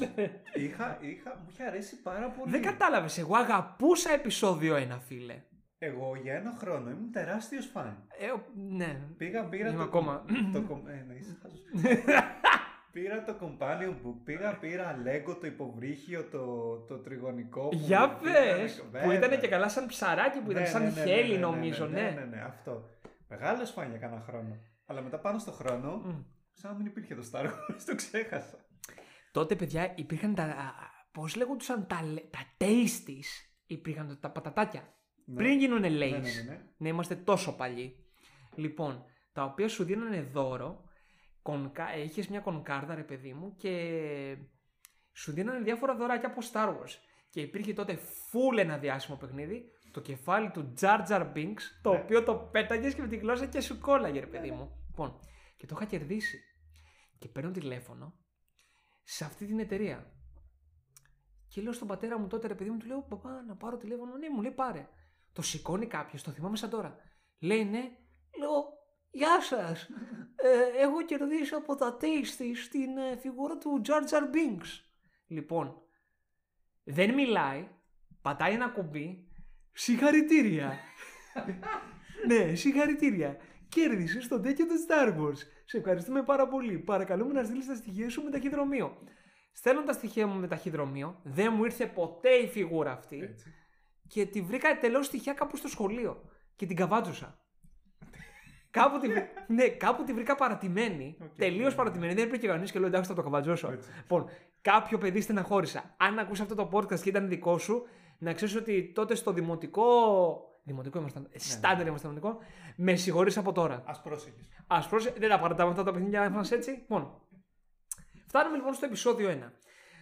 είχα, είχα, μου είχε αρέσει πάρα πολύ. Δεν κατάλαβες, εγώ αγαπούσα επεισόδιο 1, φίλε. Εγώ για ένα χρόνο ήμουν τεράστιος φαν. Ε, ο- ναι. Πήγα, πήρα Είμαι το. ακόμα. το κομ- ε, ναι, είσαι χάζος. πήρα το companion book, πήγα, πήρα Lego το υποβρύχιο, το, το τριγωνικό. που Για πήγανε- πες, που βέβαια. ήταν και καλά σαν ψαράκι που ήταν Ναι, σαν ναι, ναι, χέλι ναι, ναι, νομίζω, ναι. ναι. Ναι, ναι, ναι, αυτό. Μεγάλο φαν για κάνα χρόνο. Αλλά μετά πάνω στο χρόνο, Μμ. Σαν να μην υπήρχε το Star Wars, το ξέχασα. Τότε, παιδιά, υπήρχαν τα. Πώς λέγονταν τα, λε- τα tasties. Υπήρχαν τα πατατάκια. Ναι. Πριν γίνουν Lays. Ναι, ναι, ναι, ναι. Να είμαστε τόσο παλιοί. Λοιπόν, τα οποία σου δίνανε δώρο. Κονκα... Είχε μια κονκάρδα, ρε παιδί μου, και σου δίνανε διάφορα δωράκια από Star Wars. Και υπήρχε τότε full ένα διάσημο παιχνίδι, το κεφάλι του Jar Jar Binks, το Ναι. οποίο το πέταγες και με τη γλώσσα και σου κόλλαγε, ρε παιδί μου. Λοιπόν, και το είχα κερδίσει. Και παίρνω τηλέφωνο σε αυτή την εταιρεία. Και λέω στον πατέρα μου τότε, ρε παιδί μου, του λέω: Παπά, να πάρω τηλέφωνο. Ναι, μου λέει: Πάρε. Το σηκώνει κάποιος, το θυμάμαι σαν τώρα. Λέει ναι. Λέω: Γεια σας. Ε, έχω κερδίσει από τα Tasty στην ε, φιγούρα του Jar Jar Binks. Λοιπόν, δεν μιλάει, πατάει ένα κουμπί. Συγχαρητήρια. ναι, συγχαρητήρια. Κέρδισες το τέτοιο του Star Wars. Σε ευχαριστούμε πάρα πολύ. Παρακαλούμε να στείλεις τα στοιχεία σου με ταχυδρομείο. Στέλνω τα στοιχεία μου με ταχυδρομείο. Δεν μου ήρθε ποτέ η φιγούρα αυτή. Έτσι. και τη βρήκα εντελώς τυχαία κάπου στο σχολείο και την καβάτζωσα. κάπου, τη, βρή- ναι, κάπου τη βρήκα παρατημένη. Οκ. Τελείως παρατημένη. Δεν υπήρχε κανείς και λέω εντάξει θα το καβατζώσω. Έτσι. Λοιπόν, κάποιο παιδί στεναχώρησα. Αν ακούσει αυτό το podcast και ήταν δικό σου, να ξέρεις ότι τότε στο δημοτικό. Δημοτικό ήμασταν. Στάντερ ήμασταν δημοτικό. Με συγχωρείς από τώρα. Α πρόσεχες. Α πρόσεχες, δεν τα παρατάμε αυτά τα παιχνίδια να είμαστε έτσι. Λοιπόν, φτάνουμε λοιπόν στο επεισόδιο 1.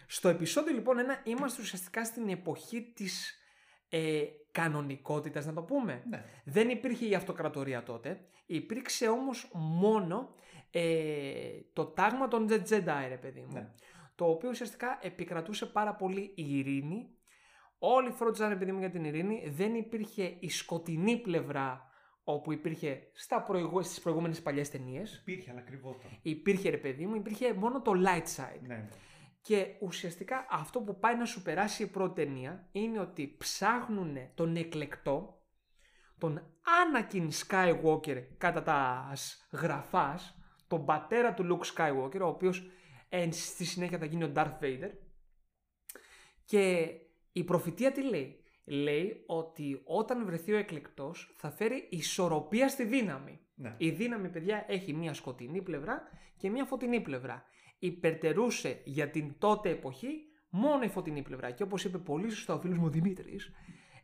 Στο επεισόδιο λοιπόν 1 είμαστε ουσιαστικά στην εποχή της ε, κανονικότητας να το πούμε. Ναι. Δεν υπήρχε η αυτοκρατορία τότε. Υπήρξε όμως μόνο ε, το τάγμα των Jedi, ρε παιδί μου. Ναι. Το οποίο ουσιαστικά επικρατούσε πάρα πολύ η ειρήνη. Όλοι φρόντιζαν, ρε παιδί μου, για την ειρήνη. Δεν υπήρχε η σκοτεινή πλευρά όπου υπήρχε στα προηγου... στις προηγούμενες παλιές ταινίες. Υπήρχε, αλλά κρυβόταν. Υπήρχε, ρε παιδί μου, υπήρχε μόνο το light side. Ναι, ναι. Και ουσιαστικά αυτό που πάει να σου περάσει η πρώτη ταινία είναι ότι ψάχνουν τον εκλεκτό, τον Anakin Skywalker κατά τα γραφάς, τον πατέρα του Luke Skywalker, ο οποίος ε, στη συνέχεια θα γίνει ο Darth Vader. Και η προφητεία τι λέει; Λέει ότι όταν βρεθεί ο εκλεκτός θα φέρει ισορροπία στη δύναμη. ναι. Η δύναμη, παιδιά, έχει μία σκοτεινή πλευρά και μία φωτεινή πλευρά. Υπερτερούσε για την τότε εποχή μόνο η φωτεινή πλευρά. Και όπως είπε πολύ σωστά ο φίλος μου Δημήτρης,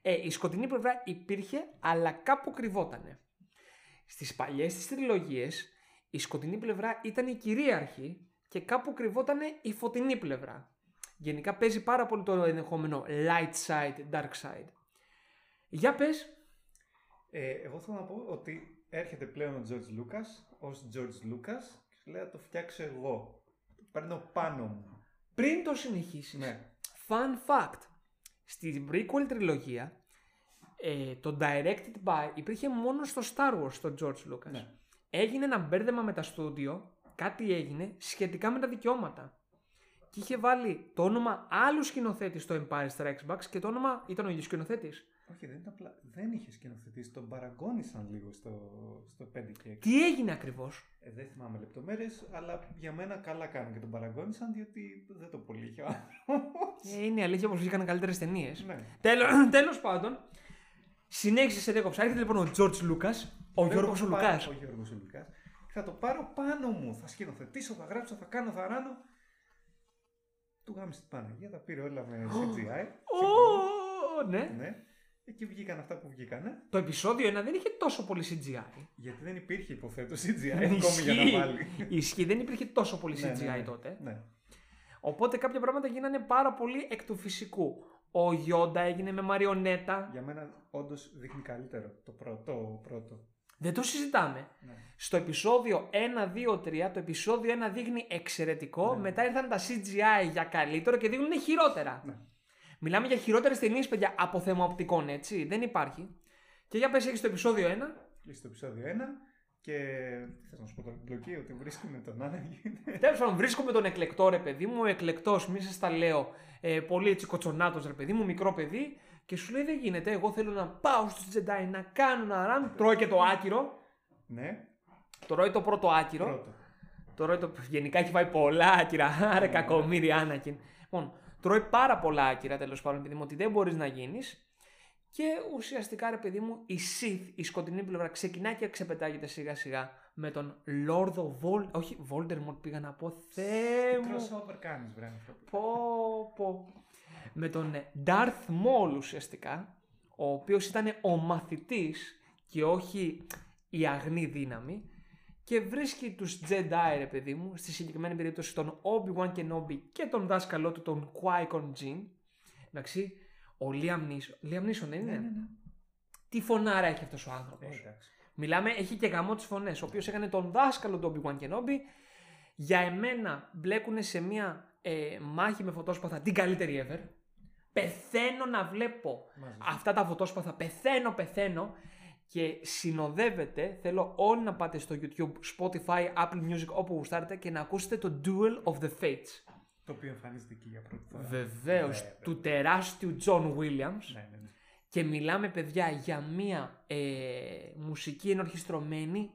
ε, η σκοτεινή πλευρά υπήρχε, αλλά κάπου κρυβότανε. Στις παλιές της τριλογίες, η σκοτεινή πλευρά ήταν η κυρίαρχη και κάπου κρυβότανε η φωτεινή πλευρά. Γενικά παίζει πάρα πολύ το ενδεχόμενο light side, dark side. Για πες, Ε, εγώ θέλω να πω ότι έρχεται πλέον ο George Lucas ως George Lucas και σου λέει να το φτιάξω εγώ. Το παίρνω πάνω μου. πριν το συνεχίσεις, Ναι. Fun fact. Στην prequel τριλογία, ε, το directed by υπήρχε μόνο στο Star Wars, το George Lucas. Ναι. Έγινε ένα μπέρδεμα με τα στούντιο, κάτι έγινε σχετικά με τα δικαιώματα. Και είχε βάλει το όνομα άλλου σκηνοθέτη στο Empire Strikes Back και το όνομα ήταν ο ίδιος σκηνοθέτης. Όχι, δεν ήταν απλά. Δεν είχε σκηνοθετήσει. Τον παραγώνισαν λίγο στο, στο 5 και 6. Τι έγινε ακριβώς; Ε, δεν θυμάμαι λεπτομέρειες, αλλά για μένα καλά κάνουν και τον παραγώνισαν διότι δεν το πολύ είχε ο άνθρωπος. Ε, είναι η αλήθεια πως βγήκαν καλύτερες ταινίες. ναι. Τέλος, τέλος πάντων, συνέχισε σε δέκοψα. Έρχεται λοιπόν ο George Lucas, ο Δεν Γιώργος το ο πάρω- Λουκάς. Ο Γιώργος ο Λουκάς. Και θα το πάρω πάνω μου. Θα σκηνοθετήσω, θα γράψω, θα κάνω, θα ράνω. Του γάμισε την Παναγία, τα πήρε όλα με CGI. Ω, ναι. Ναι. Εκεί βγήκαν αυτά που βγήκανε. Το επεισόδιο 1 δεν είχε τόσο πολύ CGI. Γιατί δεν υπήρχε υποθέτω CGI ακόμη για να Ισχύει. βάλει. Ισχύει, δεν υπήρχε τόσο πολύ Ναι, CGI ναι, ναι. τότε. Ναι. Οπότε κάποια πράγματα γίνανε πάρα πολύ εκ του φυσικού. Ο Γιόντα έγινε με μαριονέτα. Για μένα όντως δείχνει καλύτερο το πρώτο. Το πρώτο. Δεν το συζητάμε. Ναι. Στο επεισόδιο 1, 2, 3, το επεισόδιο 1 δείχνει εξαιρετικό. Ναι. Μετά ήρθαν τα CGI για καλύτερο και δείχνουν χειρότερα. Ναι. Μιλάμε για χειρότερες ταινίες, παιδιά, από θέμα οπτικών, έτσι. Δεν υπάρχει. Και για πες έχεις το επεισόδιο 1. Κλείσει το επεισόδιο 1 και. Τι θες να σου πω τώρα, την πλοκή ότι βρίσκουμε τον Άναγιν. Τέλος πάντων, βρίσκουμε τον εκλεκτό ρε παιδί μου. Ο εκλεκτός, μη σας τα λέω, ε, πολύ έτσι κοτσονάτος ρε παιδί μου, μικρό παιδί. Και σου λέει: Δεν γίνεται. Εγώ θέλω να πάω στους Jedi να κάνω ένα ραν. Τρώει και το άκυρο. ναι, Τρώει το πρώτο άκυρο. πρώτο. Τρώει το. Γενικά έχει φάει πολλά άκυρα. Άρε Ναι. κακομίρι Άνακιν. Λοιπόν, τρώει πάρα πολλά άκυρα τέλος πάντων, παιδί μου, ότι δεν μπορείς να γίνεις. Και ουσιαστικά, ρε παιδί μου, η Sith, η σκοτεινή πλευρά, ξεκινάει και ξεπετάγεται σιγά σιγά με τον Lord of Vol... Όχι, Voldemort πήγα να πω. Θεέ Τι μου. crossover κάνεις, βρε άνθρωπο. Πω, πω. Με τον ε, Darth Maul ουσιαστικά, ο οποίος ήταν ο μαθητής και όχι η αγνή δύναμη και βρίσκει τους Jedi ρε παιδί μου, στη συγκεκριμένη περίπτωση τον Obi-Wan Kenobi και τον δάσκαλό του τον Qui-Gon Jinn. Εντάξει, ο Liam Neeson, Liam Neeson δεν είναι; Ναι, ναι, ναι. Τι φωνάρα έχει αυτός ο άνθρωπος; Ε, εντάξει. Μιλάμε, έχει και γαμό τις φωνές. Ο οποίος έκανε τον δάσκαλο του Obi-Wan Kenobi. Για εμένα μπλέκουν σε μια ε, μάχη με φωτόσπαθα την καλύτερη ever. Πεθαίνω να βλέπω Μαζί. αυτά τα φωτόσπαθα. Πεθαίνω, πεθαίνω. Και συνοδεύεται, θέλω όλοι να πάτε στο YouTube, Spotify, Apple Music, όπου γουστάρετε και να ακούσετε το Duel of the Fates. Το οποίο εμφανίζεται εκεί για πρώτη φορά. Βεβαίως, Βέβαια. του τεράστιου John Williams. Ναι, ναι, ναι. Και μιλάμε, παιδιά, για μία ε, μουσική ενορχιστρωμένη.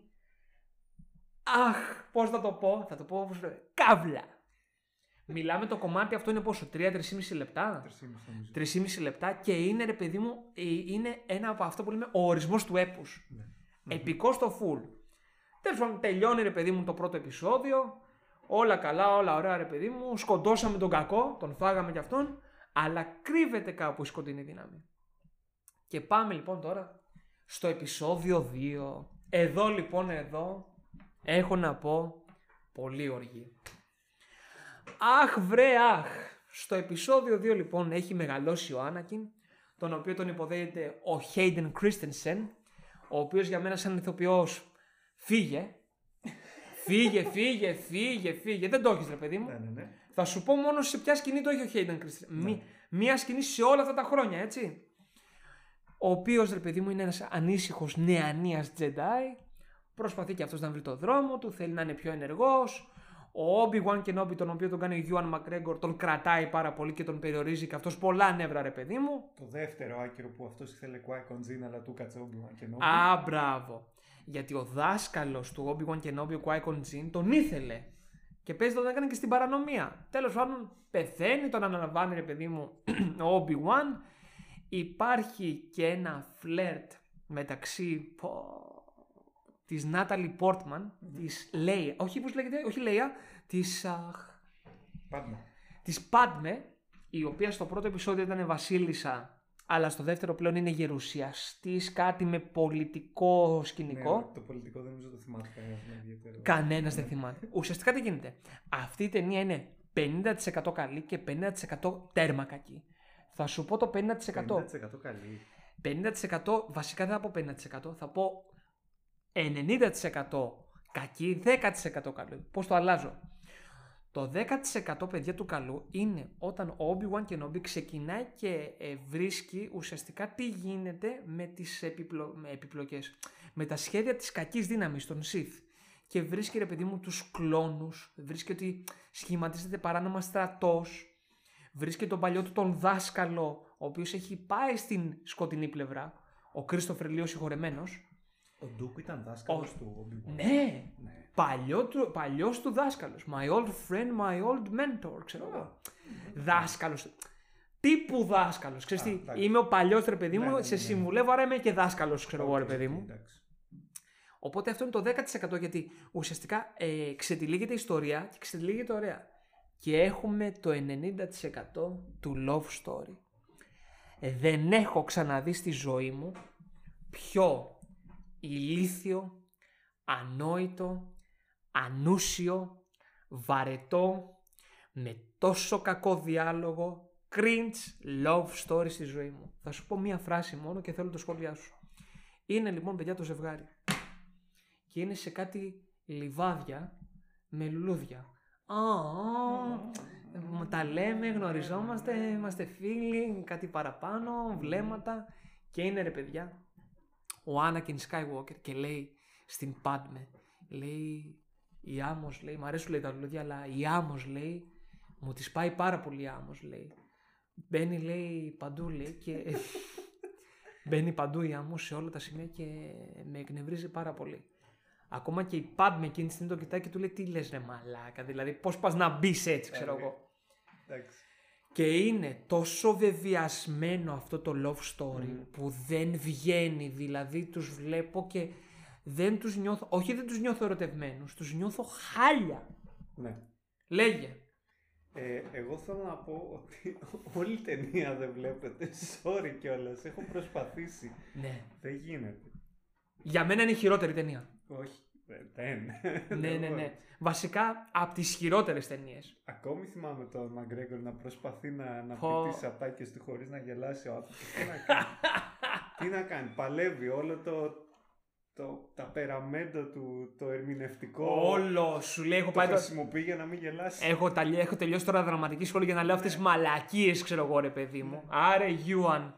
Αχ, πώς θα το πω, θα το πω όπως λέω, καύλα. Μιλάμε το κομμάτι αυτό είναι πόσο, 3-3,5 λεπτά; 3,5 νομίζω. 3,5 λεπτά και είναι ρε παιδί μου, ε, είναι ένα από αυτό που λέμε ο ορισμός του έπους. Ναι. Επικός στο full. Τέλος πάντων, τελειώνει ρε παιδί μου το πρώτο επεισόδιο. Όλα καλά, όλα ωραία ρε παιδί μου. Σκοντώσαμε τον κακό, τον φάγαμε κι αυτόν. Αλλά κρύβεται κάπου η σκοτεινή δύναμη. Και πάμε λοιπόν τώρα στο επεισόδιο 2. Εδώ λοιπόν εδώ έχω να πω πολύ οργή. Αχ βρε αχ. Στο επεισόδιο 2 λοιπόν έχει μεγαλώσει ο Άνακιν, τον οποίο τον υποδέχεται ο Hayden Christensen, ο οποίος για μένα σαν ηθοποιός φύγε. φύγε, φύγε, φύγε, φύγε. Δεν το έχεις ρε παιδί μου. Ναι, ναι, ναι. Θα σου πω μόνο σε ποια σκηνή το έχει ο Hayden Christensen. Μη- μία σκηνή σε όλα αυτά τα χρόνια, έτσι. Ο οποίος ρε παιδί μου είναι ένας ανήσυχος νεανίας Jedi. Προσπαθεί και αυτός να βρει το δρόμο του, θέλει να είναι πιο ενεργός. Ο Obi-Wan Kenobi, τον οποίο τον κάνει ο Ewan McGregor, τον κρατάει πάρα πολύ και τον περιορίζει και αυτός πολλά νεύρα, ρε παιδί μου. Το δεύτερο άκυρο που αυτός ήθελε Qui-Gon Jinn, αλλά του κάτσε Obi-Wan και Α, μπράβο. Γιατί ο δάσκαλος του Obi-Wan Kenobi, ο Qui-Gon Jinn, τον ήθελε. Και παίζει τον έκανε και στην παρανομία. Τέλος πάντων, πεθαίνει, τον αναλαμβάνει, ρε παιδί μου, ο Obi-Wan. Υπάρχει και ένα φλερτ μεταξύ πω, της Νάταλι Πόρτμαν, της Λέια, όχι πώς λέγεται, όχι Λέια, της, αχ, Πάντα. της Πάντμε, η οποία στο πρώτο επεισόδιο ήταν βασίλισσα, αλλά στο δεύτερο πλέον είναι γερουσιαστής, κάτι με πολιτικό σκηνικό. Ναι, το πολιτικό δεν νομίζω το θυμάται κανένας ιδιαίτερο. Κανένας δεν θυμάται. Ουσιαστικά τι γίνεται. Αυτή η ταινία είναι 50% καλή και 50% τέρμα κακή. Θα σου πω το 50%. 50% καλή. 50% βασικά δεν θα πω 50%, θα πω 90% κακή, 10% καλό. Πώς το αλλάζω; Το 10% παιδιά του καλού είναι όταν ο Obi-Wan Kenobi ξεκινάει και ε, βρίσκει ουσιαστικά τι γίνεται με τις επιπλο... με επιπλοκές. Με τα σχέδια της κακής δύναμης, των Sith. Και βρίσκει ρε παιδί μου τους κλόνους, βρίσκει ότι σχηματίζεται παράνομα στρατός, βρίσκει τον παλιό του τον δάσκαλο, ο οποίος έχει πάει στην σκοτεινή πλευρά, ο Κρίστοφερ Λι ο συγχωρεμένος. Ο Ντούκου ήταν δάσκαλος του Obi-Wan. Ναι, Ναι. παλιό του, παλιός του δάσκαλος. My old friend, my old mentor, ξέρω εγώ. Δάσκαλος. Τύπου δάσκαλος. Ξέρεις Α, τι, εντάξει. είμαι ο παλιός ρε παιδί Ναι, μου, ναι, σε ναι, ναι. συμβουλεύω, άρα είμαι και δάσκαλος, ξέρω εγώ ρε Οκ, παιδί οκ, μου. εντάξει. Οπότε αυτό είναι το 10% γιατί ουσιαστικά ε, ξετυλίγεται η ιστορία και ξετυλίγεται ωραία. Και έχουμε το 90% του love story. Ε, δεν έχω ξαναδεί στη ζωή μου πιο ηλίθιο, ανόητο, ανούσιο, βαρετό, με τόσο κακό διάλογο, cringe love story στη ζωή μου. Θα σου πω μία φράση μόνο και θέλω το σχόλιά σου. Είναι λοιπόν παιδιά το ζευγάρι και είναι σε κάτι λιβάδια με λουλούδια. Α, α, μου τα λέμε, γνωριζόμαστε, είμαστε φίλοι, κάτι παραπάνω, βλέμματα και είναι ρε παιδιά ο Anakin Skywalker και λέει στην Padme, λέει η άμμος λέει, μ' αρέσουν λέει τα λουλούδια αλλά η άμμος λέει, μου τη πάει πάρα πολύ η άμμος λέει. Μπαίνει λέει παντού λέει και μπαίνει παντού η άμμος σε όλα τα σημεία και με εκνευρίζει πάρα πολύ. Ακόμα και η Padme εκείνη τη στιγμή το κοιτάει και του λέει τι λες ρε μαλάκα, δηλαδή πώς πας να μπεις έτσι ξέρω Ε, εγώ. Εντάξει. Και είναι τόσο βεβαιασμένο αυτό το love story που δεν βγαίνει, δηλαδή τους βλέπω και δεν τους νιώθω, όχι δεν τους νιώθω ερωτευμένους, τους νιώθω χάλια. Ναι. Λέγε. Ε, εγώ θέλω να πω ότι όλη η ταινία δεν βλέπετε. Sorry κιόλας. Έχω προσπαθήσει. Ναι. Δεν γίνεται. Για μένα είναι η χειρότερη ταινία. Όχι. Ε, Δεν. ναι, ναι, Δεν ναι. μπορώ. Βασικά από τις χειρότερες ταινίες. Ακόμη θυμάμαι τον Μαγκρέγκορ να προσπαθεί να, να Πω. πει τις ατάκες του χωρίς να γελάσει ο άνθρωπος. Τι να κάνει; τι να κάνει; Παλεύει όλο το, το ταπεραμέντο του, το ερμηνευτικό. Όλο σου λέει, έχω το πάει το... χρησιμοποιεί για να μην γελάσει. Έχω, τα... έχω τελειώσει τώρα δραματική σχολή για να λέω αυτές τις μαλακίες, ξέρω εγώ ρε παιδί μου. Άρε, Γιούαν.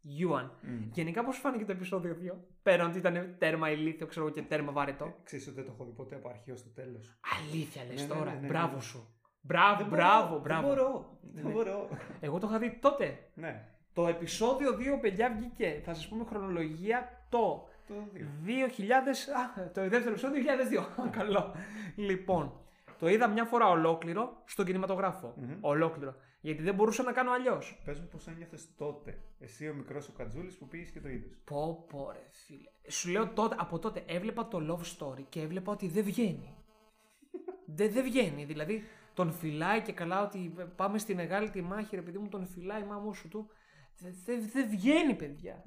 Γιούαν. Μμ. Γενικά πώς σου φάνηκε το επεισόδιο 2. Πέραν ότι ήταν τέρμα ηλίθιο, ξέρω εγώ, και τέρμα βαρετό. Ξέρεις ότι δεν το έχω δει ποτέ από αρχή ως το τέλος. Αλήθεια λες Ναι, ναι, τώρα. ναι, ναι, μπράβο ναι. σου. Μπράβο, Δεν μπράβο, μπορώ, μπράβο. Δεν μπορώ. Δεν Ναι. μπορώ. Εγώ το είχα δει τότε. Ναι. Το επεισόδιο 2, παιδιά, βγήκε. Θα σας πούμε χρονολογία το Το δύο. 2000. Α, το δεύτερο επεισόδιο 2002. Καλό. Λοιπόν, το είδα μια φορά ολόκληρο στον κινηματογράφο. Ολόκληρο. Γιατί δεν μπορούσα να κάνω αλλιώς. Πες μου πώς ένιωθε τότε. Εσύ ο μικρός ο Κατζούλης που πήγες και το είδες. Πω, πω, ρε φίλε. Σου λέω τότε, από τότε έβλεπα το love story και έβλεπα ότι δεν βγαίνει. δεν, δεν βγαίνει. Δηλαδή τον φυλάει και καλά ότι πάμε στη μεγάλη τη μάχη, ρε παιδί μου, τον φυλάει η μάμου σου του. Δεν δε, δε βγαίνει, παιδιά.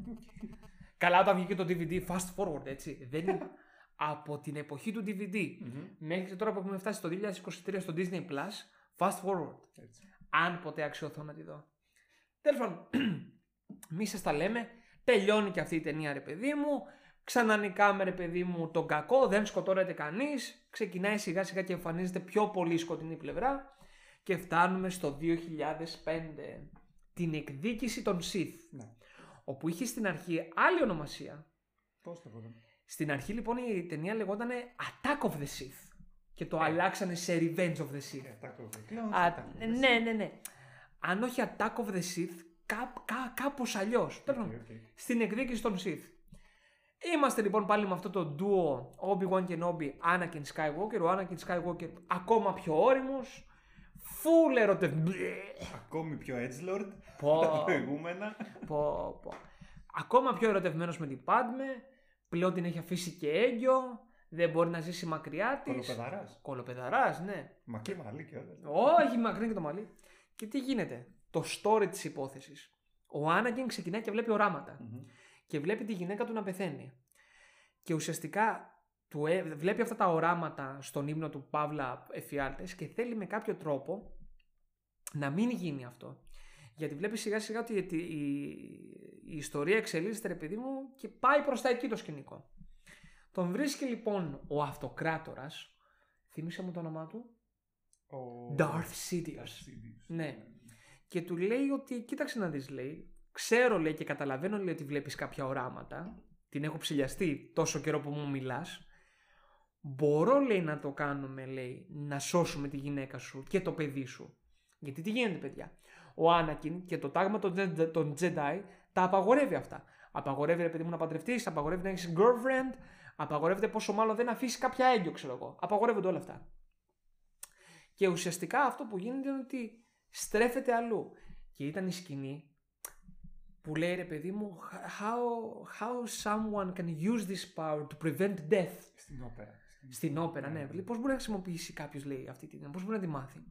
καλά, όταν βγήκε το DVD, fast forward, έτσι. Δεν είναι από την εποχή του DVD Mm-hmm. μέχρι τώρα που έχουμε φτάσει στο 2023 στο Disney Plus, fast forward. Έτσι. Αν ποτέ αξιωθώ να τη δω. Τέλος πάντων, μη σας τα λέμε. Τελειώνει και αυτή η ταινία, ρε παιδί μου. Ξανανικάμε, ρε παιδί μου, τον κακό. Δεν σκοτώνεται κανείς. Ξεκινάει σιγά σιγά και εμφανίζεται πιο πολύ σκοτεινή πλευρά. Και φτάνουμε στο 2005. Την εκδίκηση των Sith. Ναι. Όπου είχε στην αρχή άλλη ονομασία. Πώς το πω. Στην αρχή λοιπόν η ταινία λεγόταν Attack of the Sith. Και το αλλάξανε σε Revenge of the Sith. Attack of the Clones. Α, Attack of the ναι, ναι, ναι. Αν όχι Attack of the Sith, κά, κά, κάπως αλλιώς. Τέλος Οκ, πάντων, οκ. Στην εκδίκηση των Sith. Είμαστε λοιπόν πάλι με αυτό το duo Obi-Wan Kenobi, Anakin Skywalker. Ο Anakin Skywalker ακόμα πιο ώριμος. Full ερωτευ... Ακόμη πιο edgelord Πω. από τα προηγούμενα. πω, πω. Ακόμα πιο ερωτευμένος με την Padme. Πλέον την έχει αφήσει και έγκυο. Δεν μπορεί να ζήσει μακριά της. Κολοπεδαράς. Κολοπεδαράς, ναι. Μακρύ μαλλί και όλα. Όχι, μακρύ και το μαλλί. Και τι γίνεται; Το story της υπόθεσης. Ο Άναγκεν ξεκινάει και βλέπει οράματα. Μμμ. Και βλέπει τη γυναίκα του να πεθαίνει. Και ουσιαστικά του, ε, βλέπει αυτά τα οράματα στον ύμνο του Παύλα Εφιάλτες και θέλει με κάποιο τρόπο να μην γίνει αυτό. Γιατί βλέπει σιγά σιγά ότι η, η, η ιστορία εξελίσσεται ρε παιδί μου και πάει προς τα εκεί το σκηνικό. Τον βρίσκει λοιπόν ο αυτοκράτορας, θύμισε μου το όνομά του, Ο... Darth Sidious. Darth Sidious. Ναι. Και του λέει ότι, κοίταξε να δεις λέει, ξέρω λέει και καταλαβαίνω λέει ότι βλέπεις κάποια οράματα, την έχω ψηλιαστεί τόσο καιρό που μου μιλάς, μπορώ λέει να το κάνουμε λέει, να σώσουμε τη γυναίκα σου και το παιδί σου. Γιατί τι γίνεται παιδιά, ο Άνακιν και το τάγμα των, Jedi- των Jedi τα απαγορεύει αυτά. Απαγορεύει ρε παιδί μου να παντρευτείς, απαγορεύει να έχεις girlfriend, απαγορεύεται πόσο μάλλον δεν αφήσει κάποια έγκυο ξέρω εγώ. Απαγορεύονται όλα αυτά. Και ουσιαστικά αυτό που γίνεται είναι ότι στρέφεται αλλού. Και ήταν η σκηνή που λέει ρε παιδί μου how, how someone can use this power to prevent death Στην όπερα. στην όπερα, ναι. Λέει, πώς μπορεί να χρησιμοποιήσει κάποιος λέει αυτή την πώς μπορεί να τη μάθει;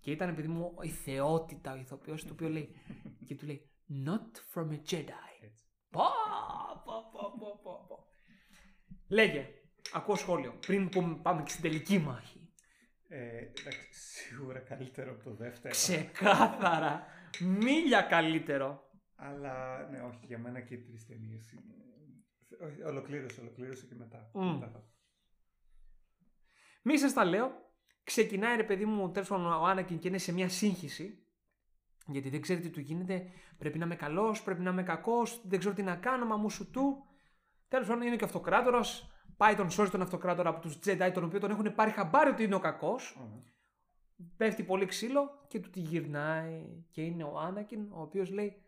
Και ήταν παιδί μου η θεότητα ο ηθοποιός το οποίο λέει και του λέει not from a Jedi. Έτσι. Πω, πω, πω, πω, πω, πω. Λέγε, ακούω σχόλιο πριν που πάμε και στην τελική μάχη. Ε, εντάξει, σίγουρα καλύτερο από το δεύτερο. Ξεκάθαρα. Μίλια καλύτερο. Αλλά ναι, όχι, για μένα και οι τρεις ταινίες είναι. Όχι, ολοκλήρωσε, ολοκλήρωσε και μετά. Μμ. μετά θα... Μη σας τα λέω. Ξεκινάει ρε παιδί μου τέλος πάντων ο Άνακιν και είναι σε μια σύγχυση. Γιατί δεν ξέρει τι του γίνεται. Πρέπει να είμαι καλός, πρέπει να είμαι κακός, δεν ξέρω τι να κάνω, μα μου σου του. Τέλος πάντων είναι και αυτοκράτορας. Πάει τον σώζει τον αυτοκράτορα από τους Jedi, τον οποίο τον έχουν πάρει χαμπάρι ότι είναι ο κακός. Ωραία. Πέφτει πολύ ξύλο και του τη γυρνάει. Και είναι ο Άνακιν, ο οποίος λέει: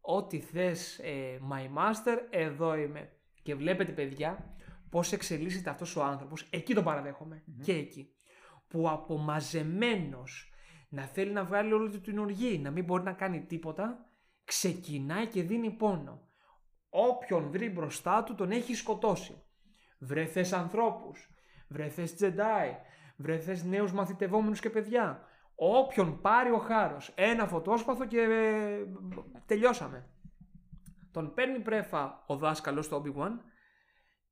Ό,τι θες, ε, my master, εδώ είμαι. Και βλέπετε, παιδιά, πώς εξελίσσεται αυτός ο άνθρωπος. Εκεί τον παραδέχομαι. Και εκεί. Που απομαζεμένος να θέλει να βγάλει όλη του την οργή, να μην μπορεί να κάνει τίποτα, ξεκινάει και δίνει πόνο. Όποιον βρει μπροστά του τον έχει σκοτώσει. Βρε θες ανθρώπους, βρε θες Jedi, βρε θες νέους μαθητευόμενους και παιδιά. Όποιον πάρει ο χάρος, ένα φωτόσπαθο και ε, τελειώσαμε. Τον παίρνει πρέφα ο δάσκαλος του Obi-Wan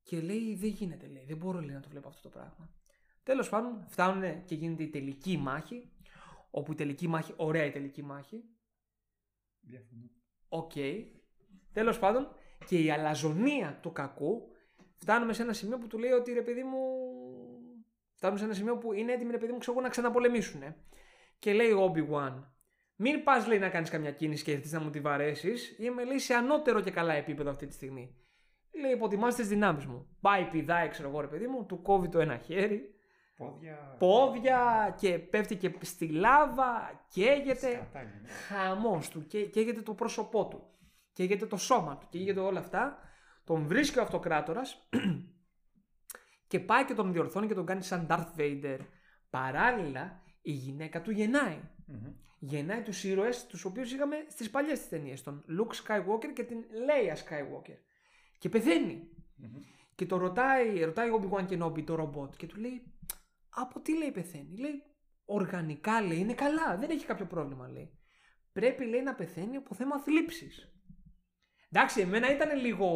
και λέει δεν γίνεται, λέει, δεν μπορώ λέει, να το βλέπω αυτό το πράγμα. Τέλος πάντων φτάνουν και γίνεται η τελική μάχη, όπου η τελική μάχη, ωραία η τελική μάχη, Διαφωνώ. Οκ. Τέλος πάντων, και η αλαζονία του κακού φτάνουμε σε ένα σημείο που του λέει ότι ρε παιδί μου. Φτάνουμε σε ένα σημείο που είναι έτοιμοι ρε παιδί μου ξέρω εγώ, να ξαναπολεμήσουν. Και λέει ο Obi-Wan, μην πας λέει να κάνεις καμιά κίνηση και έρθει να μου τη βαρέσεις. Είμαι λέει σε ανώτερο και καλά επίπεδο αυτή τη στιγμή. Λέει, υποτιμά τις δυνάμεις μου. Πάει, πηδάει, ξέρω εγώ, ρε παιδί μου, του κόβει το ένα χέρι, Πόδια. πόδια και πέφτει και στη λάβα, καίγεται Σκατά είναι. χαμός του και καίγεται το πρόσωπό του καίγεται το σώμα του καίγεται όλα αυτά τον βρίσκει ο αυτοκράτορας και πάει και τον διορθώνει και τον κάνει σαν Darth Vader Παράλληλα, η γυναίκα του γεννάει. Μμμ. Γεννάει τους ήρωες τους οποίους είχαμε στις παλιές ταινίες. Τον Luke Skywalker και την Leia Skywalker. Και πεθαίνει. Μμμ. Και το ρωτάει, ρωτάει ο Obi-Wan Kenobi το ρομπότ και του λέει Από τι λέει πεθαίνει; Λέει Οργανικά λέει είναι καλά, δεν έχει κάποιο πρόβλημα λέει. Πρέπει λέει να πεθαίνει από θέμα θλίψης. Εντάξει, εμένα ήταν λίγο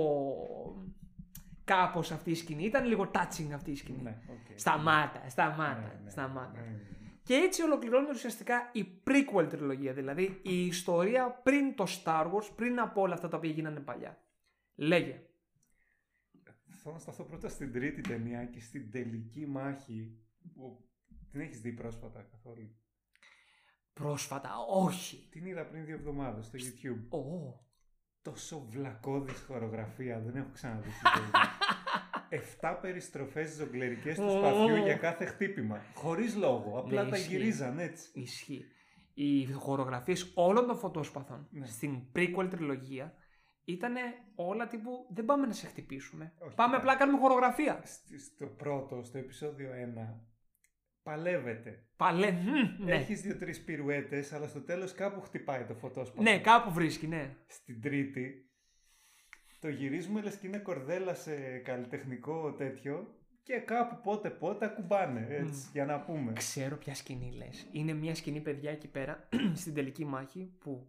κάπως αυτή η σκηνή, ήταν λίγο touching αυτή η σκηνή. Ναι, οκ. Σταμάτα, σταμάτα, Ναι, ναι, σταμάτα. ναι, ναι. Και έτσι ολοκληρώνεται ουσιαστικά η prequel τριλογία, δηλαδή η ιστορία πριν το Star Wars, πριν από όλα αυτά τα οποία γίνανε παλιά. Λέγε. Θέλω να σταθώ πρώτα στην τρίτη ταινία και στην τελική μάχη που την έχεις δει πρόσφατα καθόλου; Πρόσφατα, όχι. Την είδα πριν δύο εβδομάδες στο YouTube. Ω. Τόσο βλακώδης χορογραφία δεν έχω ξαναδεί στη ζωή μου. Εφτά περιστροφές ζογκλερικές του Ω. σπαθιού για κάθε χτύπημα. Χωρίς λόγο. Απλά Ναι, τα ισχύει. γυρίζαν έτσι. Ισχύει. Οι χορογραφίες όλων των φωτόσπαθων Ναι. στην prequel τριλογία ήταν όλα τύπου δεν πάμε να σε χτυπήσουμε. Όχι, πάμε ναι. απλά να κάνουμε χορογραφία. Στη- Στο πρώτο, στο επεισόδιο 1, παλεύεται. Παλέ, μμ, ναι. Έχεις δύο-τρεις πυρουέτες, αλλά στο τέλος κάπου χτυπάει το φωτόσπαθο. ναι, κάπου βρίσκει, ναι. Στην τρίτη, το γυρίζουμε λες και είναι κορδέλα σε καλλιτεχνικό τέτοιο και κάπου πότε πότε ακουμπάνε, έτσι, για να πούμε. Ξέρω ποια σκηνή λες. Είναι μια σκηνή, παιδιά, εκεί πέρα, στην τελική μάχη που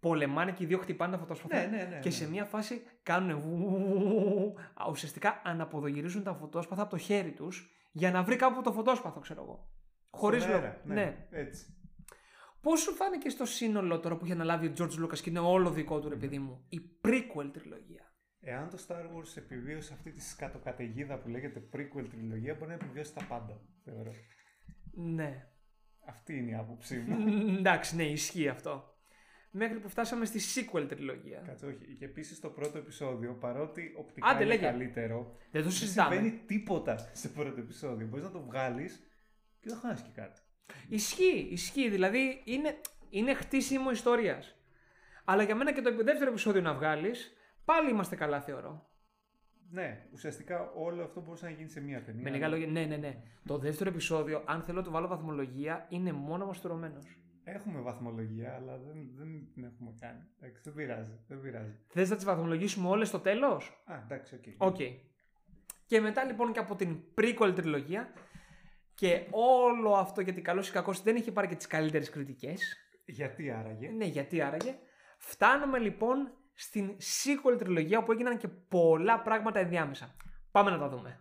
πολεμάνε και οι δύο χτυπάνε τα φωτόσπαθα. Ναι, ναι, ναι. Και ναι. σε μια φάση κάνουν βου- ουσιαστικά αναποδογυρίζουν τα φωτόσπαθα από το χέρι τους για να βρει κάπου το φωτόσπαθο, ξέρω εγώ. Χωρίς Στον λόγο. αέρα, Ναι. Έτσι. Πώς σου φάνηκε στο σύνολο τώρα που είχε αναλάβει ο George Lucas και είναι όλο δικό του, ρε παιδί μου, η prequel τριλογία; Εάν το Star Wars επιβίωσε αυτή τη σκατοκαταιγίδα που λέγεται prequel τριλογία, μπορεί να επιβιώσει τα πάντα, θεωρώ. Ναι. Αυτή είναι η άποψή μου. Μ, Εντάξει, ναι, ισχύει αυτό. Μέχρι που φτάσαμε στη sequel τριλογία. Κάτσε, όχι. Και επίσης το πρώτο επεισόδιο, παρότι οπτικά Άντε, είναι λέγε. καλύτερο, Δεν το δεν συζητάμε. συμβαίνει τίποτα σε πρώτο επεισόδιο. Μπορείς να το βγάλεις και δεν χάσεις και κάτι. Ισχύει, ισχύει. Δηλαδή είναι, είναι χτίσιμο ιστορίας. Αλλά για μένα και το δεύτερο επεισόδιο να βγάλεις, πάλι είμαστε καλά, θεωρώ. Ναι, ουσιαστικά όλο αυτό μπορούσε να γίνει σε μία ταινία. Με λίγα λόγια, ναι, ναι, ναι. Το δεύτερο επεισόδιο, αν θέλω να του βάλω βαθμολογία, είναι μόνος μαστουρωμένο. Έχουμε βαθμολογία, αλλά δεν, δεν την έχουμε κάνει. Εντάξει, δεν πειράζει. Δεν πειράζει. Θες να τις βαθμολογήσουμε όλες στο τέλος; Α, εντάξει, OK. OK. Και μετά λοιπόν και από την prequel τριλογία και όλο αυτό γιατί καλός ή κακός δεν είχε πάρει και τις καλύτερες κριτικές. Γιατί άραγε; Ναι, γιατί άραγε. Φτάνουμε λοιπόν στην sequel τριλογία όπου έγιναν και πολλά πράγματα ενδιάμεσα. Πάμε να τα δούμε.